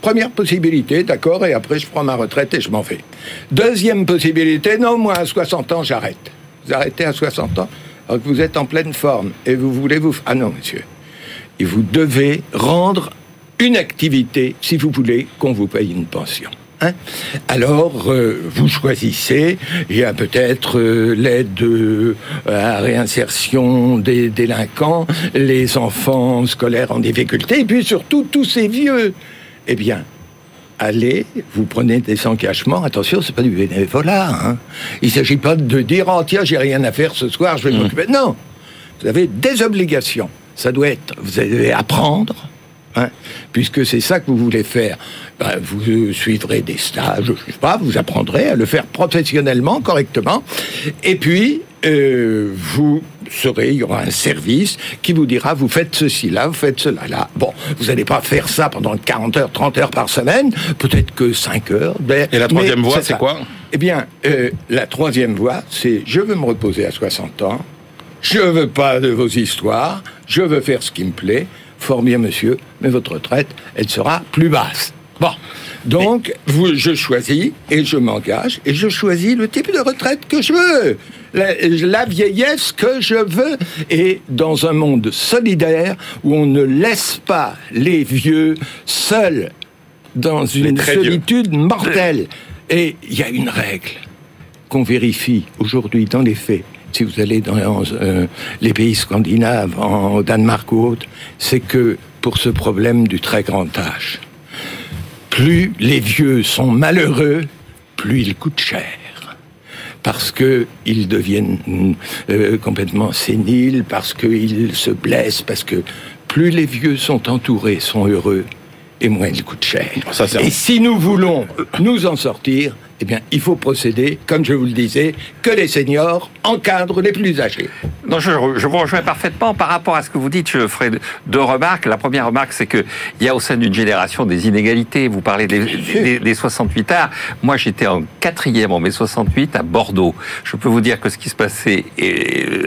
Speaker 6: Première possibilité, d'accord, et après je prends ma retraite et je m'en vais. Deuxième possibilité, non, moi à 60 ans j'arrête. Vous arrêtez à 60 ans, alors que vous êtes en pleine forme et vous voulez vous... Ah non, monsieur. Et vous devez rendre une activité si vous voulez qu'on vous paye une pension. Hein Alors, euh, vous choisissez, il y a peut-être euh, l'aide euh, à la réinsertion des délinquants, les enfants scolaires en difficulté, et puis surtout tous ces vieux eh bien, allez, vous prenez des engagements. Attention, c'est pas du bénévolat. Hein. Il s'agit pas de dire oh tiens j'ai rien à faire ce soir, je vais mmh. m'occuper. Non, vous avez des obligations. Ça doit être, vous allez apprendre, hein, puisque c'est ça que vous voulez faire. Ben, vous suivrez des stages, je sais pas, vous apprendrez à le faire professionnellement, correctement, et puis euh, vous serez, il y aura un service qui vous dira vous faites ceci là, vous faites cela là. Bon, vous n'allez pas faire ça pendant 40 heures, 30 heures par semaine, peut-être que 5 heures.
Speaker 2: Et la troisième voie, c'est quoi?
Speaker 6: Eh bien, euh, la troisième voie, c'est je veux me reposer à 60 ans, je veux pas de vos histoires, je veux faire ce qui me plaît. Fort bien, monsieur, mais votre retraite, elle sera plus basse. Bon, donc vous, je choisis et je m'engage et je choisis le type de retraite que je veux, la, vieillesse que je veux. Et dans un monde solidaire où on ne laisse pas les vieux seuls dans une solitude mortelle. Et il y a une règle qu'on vérifie aujourd'hui dans les faits. Si vous allez dans euh, les pays scandinaves, en Danemark ou autre, c'est que pour ce problème du très grand âge, plus les vieux sont malheureux, plus ils coûtent cher. Parce qu'ils deviennent euh, complètement séniles, parce qu'ils se blessent, parce que plus les vieux sont entourés, sont heureux, et moins ils coûtent cher. et si nous voulons nous en sortir, eh bien, il faut procéder, comme je vous le disais, que les seniors encadrent les plus âgés.
Speaker 5: Non, je, vous rejoins parfaitement. Par rapport à ce que vous dites, je ferai deux remarques. La première remarque, c'est qu'il y a au sein d'une génération des inégalités. Vous parlez des, des, 68 arts. Moi, j'étais en quatrième en mai 68 à Bordeaux. Je peux vous dire que ce qui se passait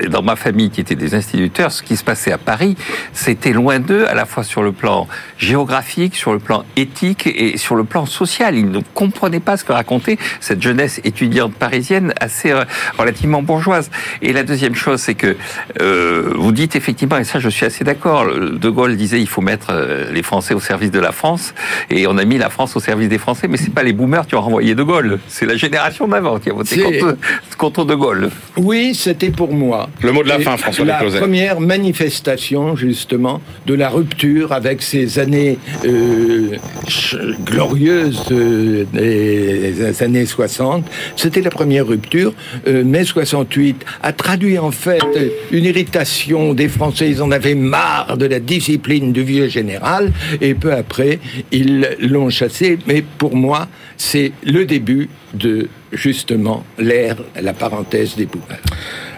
Speaker 5: dans ma famille, qui était des instituteurs, ce qui se passait à Paris, c'était loin d'eux, à la fois sur le plan géographique, sur le plan éthique et sur le plan social. Ils ne comprenaient pas ce que racontait cette jeunesse étudiante parisienne assez euh, relativement bourgeoise. Et la deuxième chose, c'est que euh, vous dites effectivement, et ça je suis assez d'accord, De Gaulle disait il faut mettre euh, les Français au service de la France, et on a mis la France au service des Français, mais c'est pas les boomers qui ont renvoyé De Gaulle, c'est la génération d'avant qui a voté contre, De Gaulle.
Speaker 6: Oui, c'était pour moi.
Speaker 2: Le mot de la fin, François
Speaker 6: La première manifestation, justement, de la rupture avec ces années glorieuses des années 60. C'était la première rupture. Euh, mai 68 a traduit en fait une irritation des Français. Ils en avaient marre de la discipline du vieux général et peu après, ils l'ont chassé. Mais pour moi, c'est le début de justement l'ère, la parenthèse des boomers.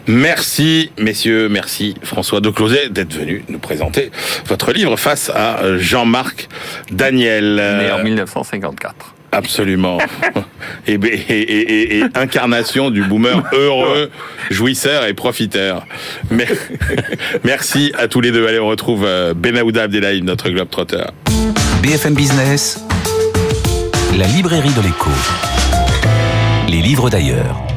Speaker 2: Merci, messieurs, merci François de Closet d'être venu nous présenter votre livre face à Jean-Marc Daniel.
Speaker 5: Né en 1954.
Speaker 2: Absolument. et, incarnation du boomer heureux, jouisseur et profiteur. Merci à tous les deux. Allez, on retrouve euh, Benaouda Abdelhaïd, notre globe trotteur.
Speaker 1: BFM Business, la librairie de l'écho. Les livres d'ailleurs.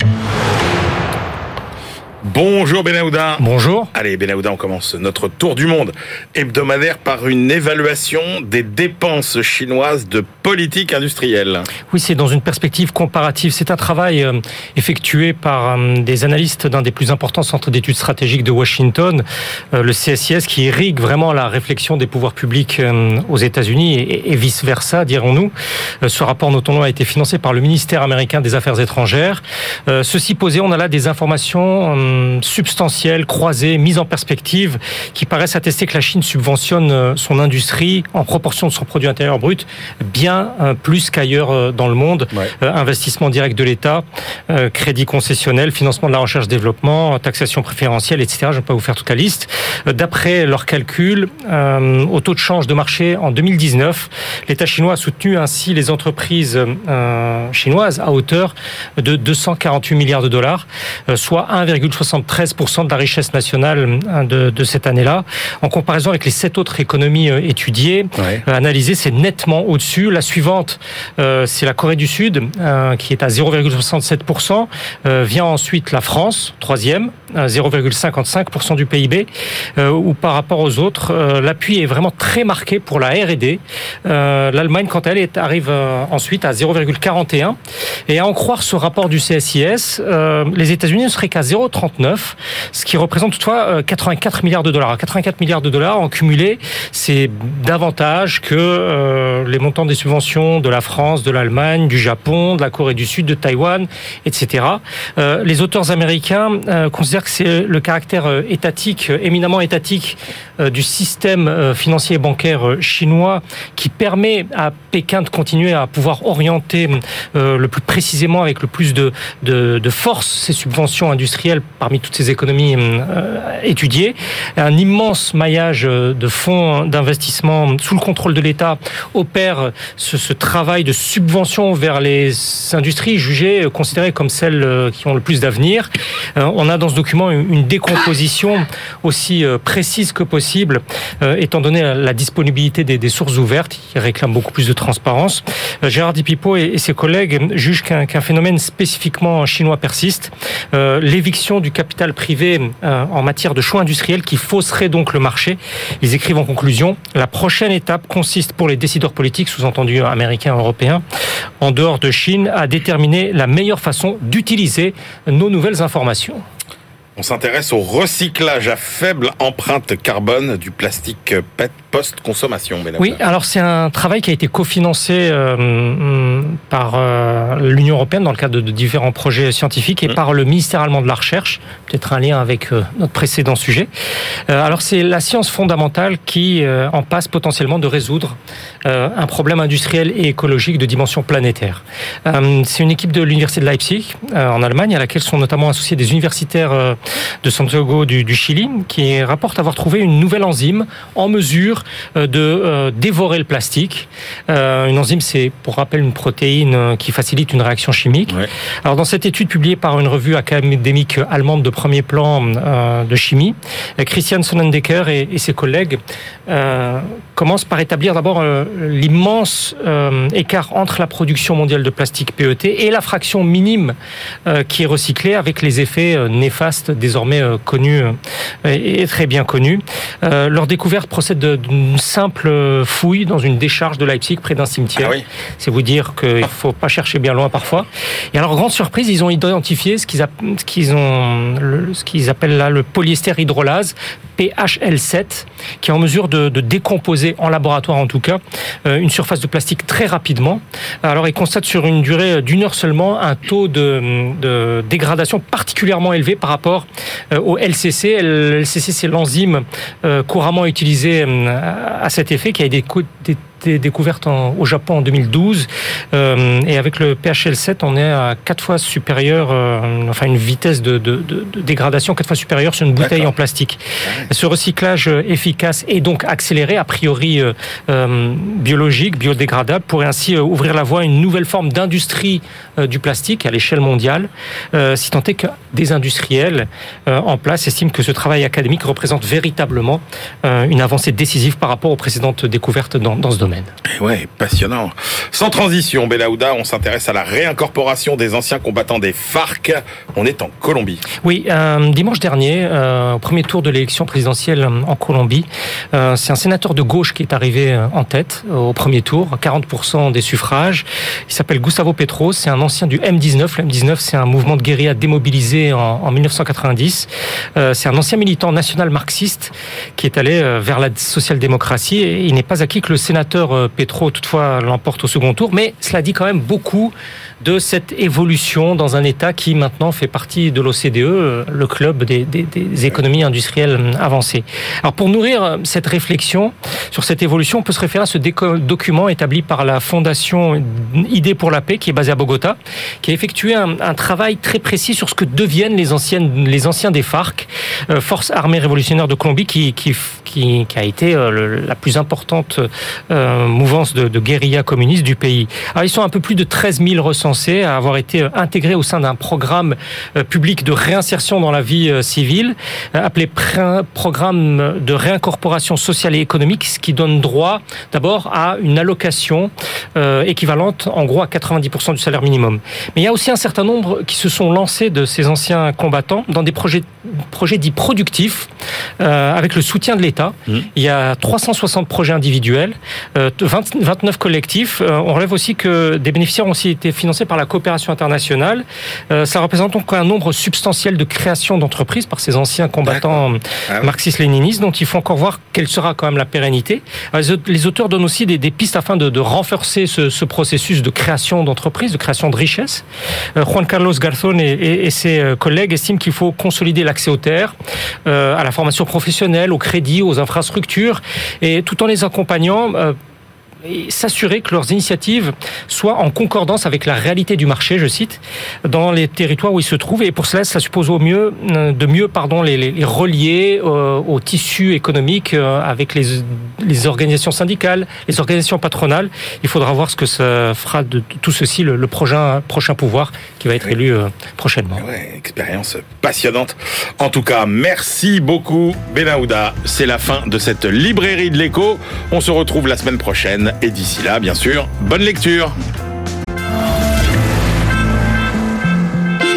Speaker 2: Bonjour Benahouda.
Speaker 7: Bonjour.
Speaker 2: Allez Benahouda, on commence notre tour du monde hebdomadaire par une évaluation des dépenses chinoises de politique industrielle.
Speaker 7: Oui, c'est dans une perspective comparative. C'est un travail euh, effectué par euh, des analystes d'un des plus importants centres d'études stratégiques de Washington, euh, le CSIS, qui irrigue vraiment la réflexion des pouvoirs publics aux États-Unis et vice-versa, dirons-nous. Ce rapport, notons-le, a été financé par le ministère américain des Affaires étrangères. Ceci posé, on a là des informations substantielles, croisées, mises en perspective, qui paraissent attester que la Chine subventionne euh, son industrie en proportion de son produit intérieur brut bien euh, plus qu'ailleurs euh, dans le monde. Investissement direct de l'État, crédit concessionnel, financement de la recherche-développement, taxation préférentielle, etc. Je ne vais pas vous faire toute la liste. D'après leurs calculs, au taux de change de marché en 2019, l'État chinois a soutenu ainsi les entreprises chinoises à hauteur de 248 milliards de dollars, soit 1,3 73% de la richesse nationale hein, de, cette année-là. En comparaison avec les sept autres économies euh, étudiées, euh, analysées, c'est nettement au-dessus. La suivante, euh, c'est la Corée du Sud, hein, qui est à 0,67%. Vient ensuite la France, troisième, 0,55% du PIB. ou par rapport aux autres, l'appui est vraiment très marqué pour la R&D. L'Allemagne, quant à elle, arrive ensuite à 0,41%, Et à en croire ce rapport du CSIS, les États-Unis ne seraient qu'à 0,30 0,39, ce qui représente toutefois euh, 84 milliards de dollars. 84 milliards de dollars en cumulé, c'est davantage que euh, les montants des subventions de la France, de l'Allemagne, du Japon, de la Corée du Sud, de Taïwan, etc. Euh, les auteurs américains euh, considèrent que c'est le caractère euh, étatique, euh, éminemment étatique, euh, du système euh, financier et bancaire euh, chinois qui permet à Pékin de continuer à pouvoir orienter euh, le plus précisément avec le plus de, de, de force ses subventions industrielles parmi toutes ces économies euh, étudiées. Un immense maillage euh, de fonds d'investissement sous le contrôle de l'État opère ce, ce travail de subvention vers les industries jugées, euh, considérées comme celles euh, qui ont le plus d'avenir. Euh, On a dans ce document une décomposition aussi euh, précise que possible, euh, étant donné la- disponibilité des, sources ouvertes qui réclament beaucoup plus de transparence. Euh, Gérard Dipipo et, ses collègues jugent qu'un phénomène spécifiquement chinois persiste. Euh, L'éviction du capital privé euh, en matière de choix industriels qui fausserait donc le marché. Ils écrivent en conclusion, la prochaine étape consiste pour les décideurs politiques, sous-entendus américains, européens, en dehors de Chine, à déterminer la meilleure façon d'utiliser nos nouvelles informations.
Speaker 2: On s'intéresse au recyclage à faible empreinte carbone du plastique PET post-consommation.
Speaker 7: Oui, alors c'est un travail qui a été cofinancé euh, par euh, l'Union européenne dans le cadre de, différents projets scientifiques et
Speaker 2: Mmh.
Speaker 7: par le ministère allemand de la Recherche, peut-être un lien avec euh, notre précédent sujet. Alors c'est la science fondamentale qui en passe potentiellement de résoudre un problème industriel et écologique de dimension planétaire. C'est une équipe de l'université de Leipzig en Allemagne à laquelle sont notamment associés des universitaires de Santiago du, du Chili qui rapportent avoir trouvé une nouvelle enzyme en mesure euh, de euh, dévorer le plastique. Euh, une enzyme, c'est pour rappel une protéine qui facilite une réaction chimique.
Speaker 2: Ouais.
Speaker 7: Alors dans cette étude publiée par une revue académique allemande de premier plan de chimie, Christian Sonnendecker et, et ses collègues commencent par établir d'abord l'immense écart entre la production mondiale de plastique PET et la fraction minime qui est recyclée avec les effets néfastes désormais euh, connus euh, et, très bien connus. Euh, leur découverte procède de- d'une simple fouille dans une décharge de Leipzig près d'un cimetière.
Speaker 2: Ah oui.
Speaker 7: C'est vous dire qu'il faut pas chercher bien loin parfois. Et alors, grande surprise, ils ont identifié ce qu'ils app- ce qu'ils ont, le- ce qu'ils appellent là le polyester hydrolase, PHL7, qui est en mesure de, décomposer, en laboratoire en tout cas, euh, une surface de plastique très rapidement. Alors, ils constatent sur une durée d'une heure seulement un taux de, dégradation particulièrement élevé par rapport euh, au LCC. LCC, c'est l'enzyme euh, couramment utilisée à cet effet, qui a été été découverte en- au Japon en 2012. Euh, et avec le PHL7, on est à quatre fois supérieur, euh, enfin une vitesse de, de- de- de dégradation quatre fois supérieure sur une bouteille en plastique. Ce recyclage euh, efficace et donc accéléré, a priori euh, euh, biologique, biodégradable, pourrait ainsi euh, ouvrir la voie à une nouvelle forme d'industrie du plastique à l'échelle mondiale, euh, si tant est que des industriels euh, en place estiment que ce travail académique représente véritablement euh, une avancée décisive par rapport aux précédentes découvertes dans, dans ce domaine.
Speaker 2: Ouais, passionnant. Sans transition, Belaouda, on s'intéresse à la réincorporation des anciens combattants des FARC. On est en Colombie.
Speaker 7: Oui, euh, dimanche dernier, euh, au premier tour de l'élection présidentielle en Colombie, euh, c'est un sénateur de gauche qui est arrivé euh, en tête au premier tour, 40% des suffrages. Il s'appelle Gustavo Petro, c'est un ancien du M19. Le M19, c'est un mouvement de guérilla démobilisé en, en 1990. Euh, c'est un ancien militant national marxiste qui est allé vers la social-démocratie. Et il n'est pas acquis que le sénateur euh, Petro, toutefois, l'emporte au second tour, mais cela dit quand même beaucoup de cette évolution dans un État qui maintenant fait partie de l'OCDE, le club des, économies industrielles avancées. Alors pour nourrir cette réflexion sur cette évolution, on peut se référer à ce document établi par la Fondation Idées pour la paix, qui est basée à Bogota, qui a effectué un, travail très précis sur ce que deviennent les, anciennes, les anciens des FARC, euh, Forces armées révolutionnaires de Colombie, qui, qui, qui, a été euh, la plus importante euh, mouvance de, de guérilla communiste du pays. Alors ils sont un peu plus de 13 000 recensés à avoir été euh, intégrés au sein d'un programme euh, public de réinsertion dans la vie euh, civile, appelé programme de réincorporation sociale et économique, ce qui donne droit d'abord à une allocation équivalente en gros à 90% du salaire minimum. Mais il y a aussi un certain nombre qui se sont lancés de ces anciens combattants dans des projets, projets dits productifs avec le soutien de l'État. Mmh. Il y a 360 projets individuels, 20, 29 collectifs. On relève aussi que des bénéficiaires ont aussi été financés par la coopération internationale. Euh, ça représente donc un nombre substantiel de créations d'entreprises par ces anciens combattants ah marxistes-léninistes, dont il faut encore voir quelle sera quand même la pérennité. Euh, les auteurs donnent aussi des, des pistes afin de, de renforcer ce, ce, processus de création d'entreprises, de création de richesses. Euh, Juan Carlos Garzón et, et, et, ses collègues estiment qu'il faut consolider l'accès aux terres, euh, à la formation professionnelle, au crédit, aux infrastructures, et tout en les accompagnant et s'assurer que leurs initiatives soient en concordance avec la réalité du marché, je cite, dans les territoires où ils se trouvent. Et pour cela, ça suppose au mieux de mieux pardon, les, les relier euh, au tissu économique euh, avec les, les, organisations syndicales, les organisations patronales. Il faudra voir ce que ça fera de tout ceci le, le prochain, prochain pouvoir qui va être oui. élu euh, prochainement.
Speaker 2: Ouais, expérience passionnante. En tout cas, merci beaucoup, Benahouda. C'est la fin de cette librairie de l'écho. On se retrouve la semaine prochaine. Et d'ici là, bien sûr, bonne lecture.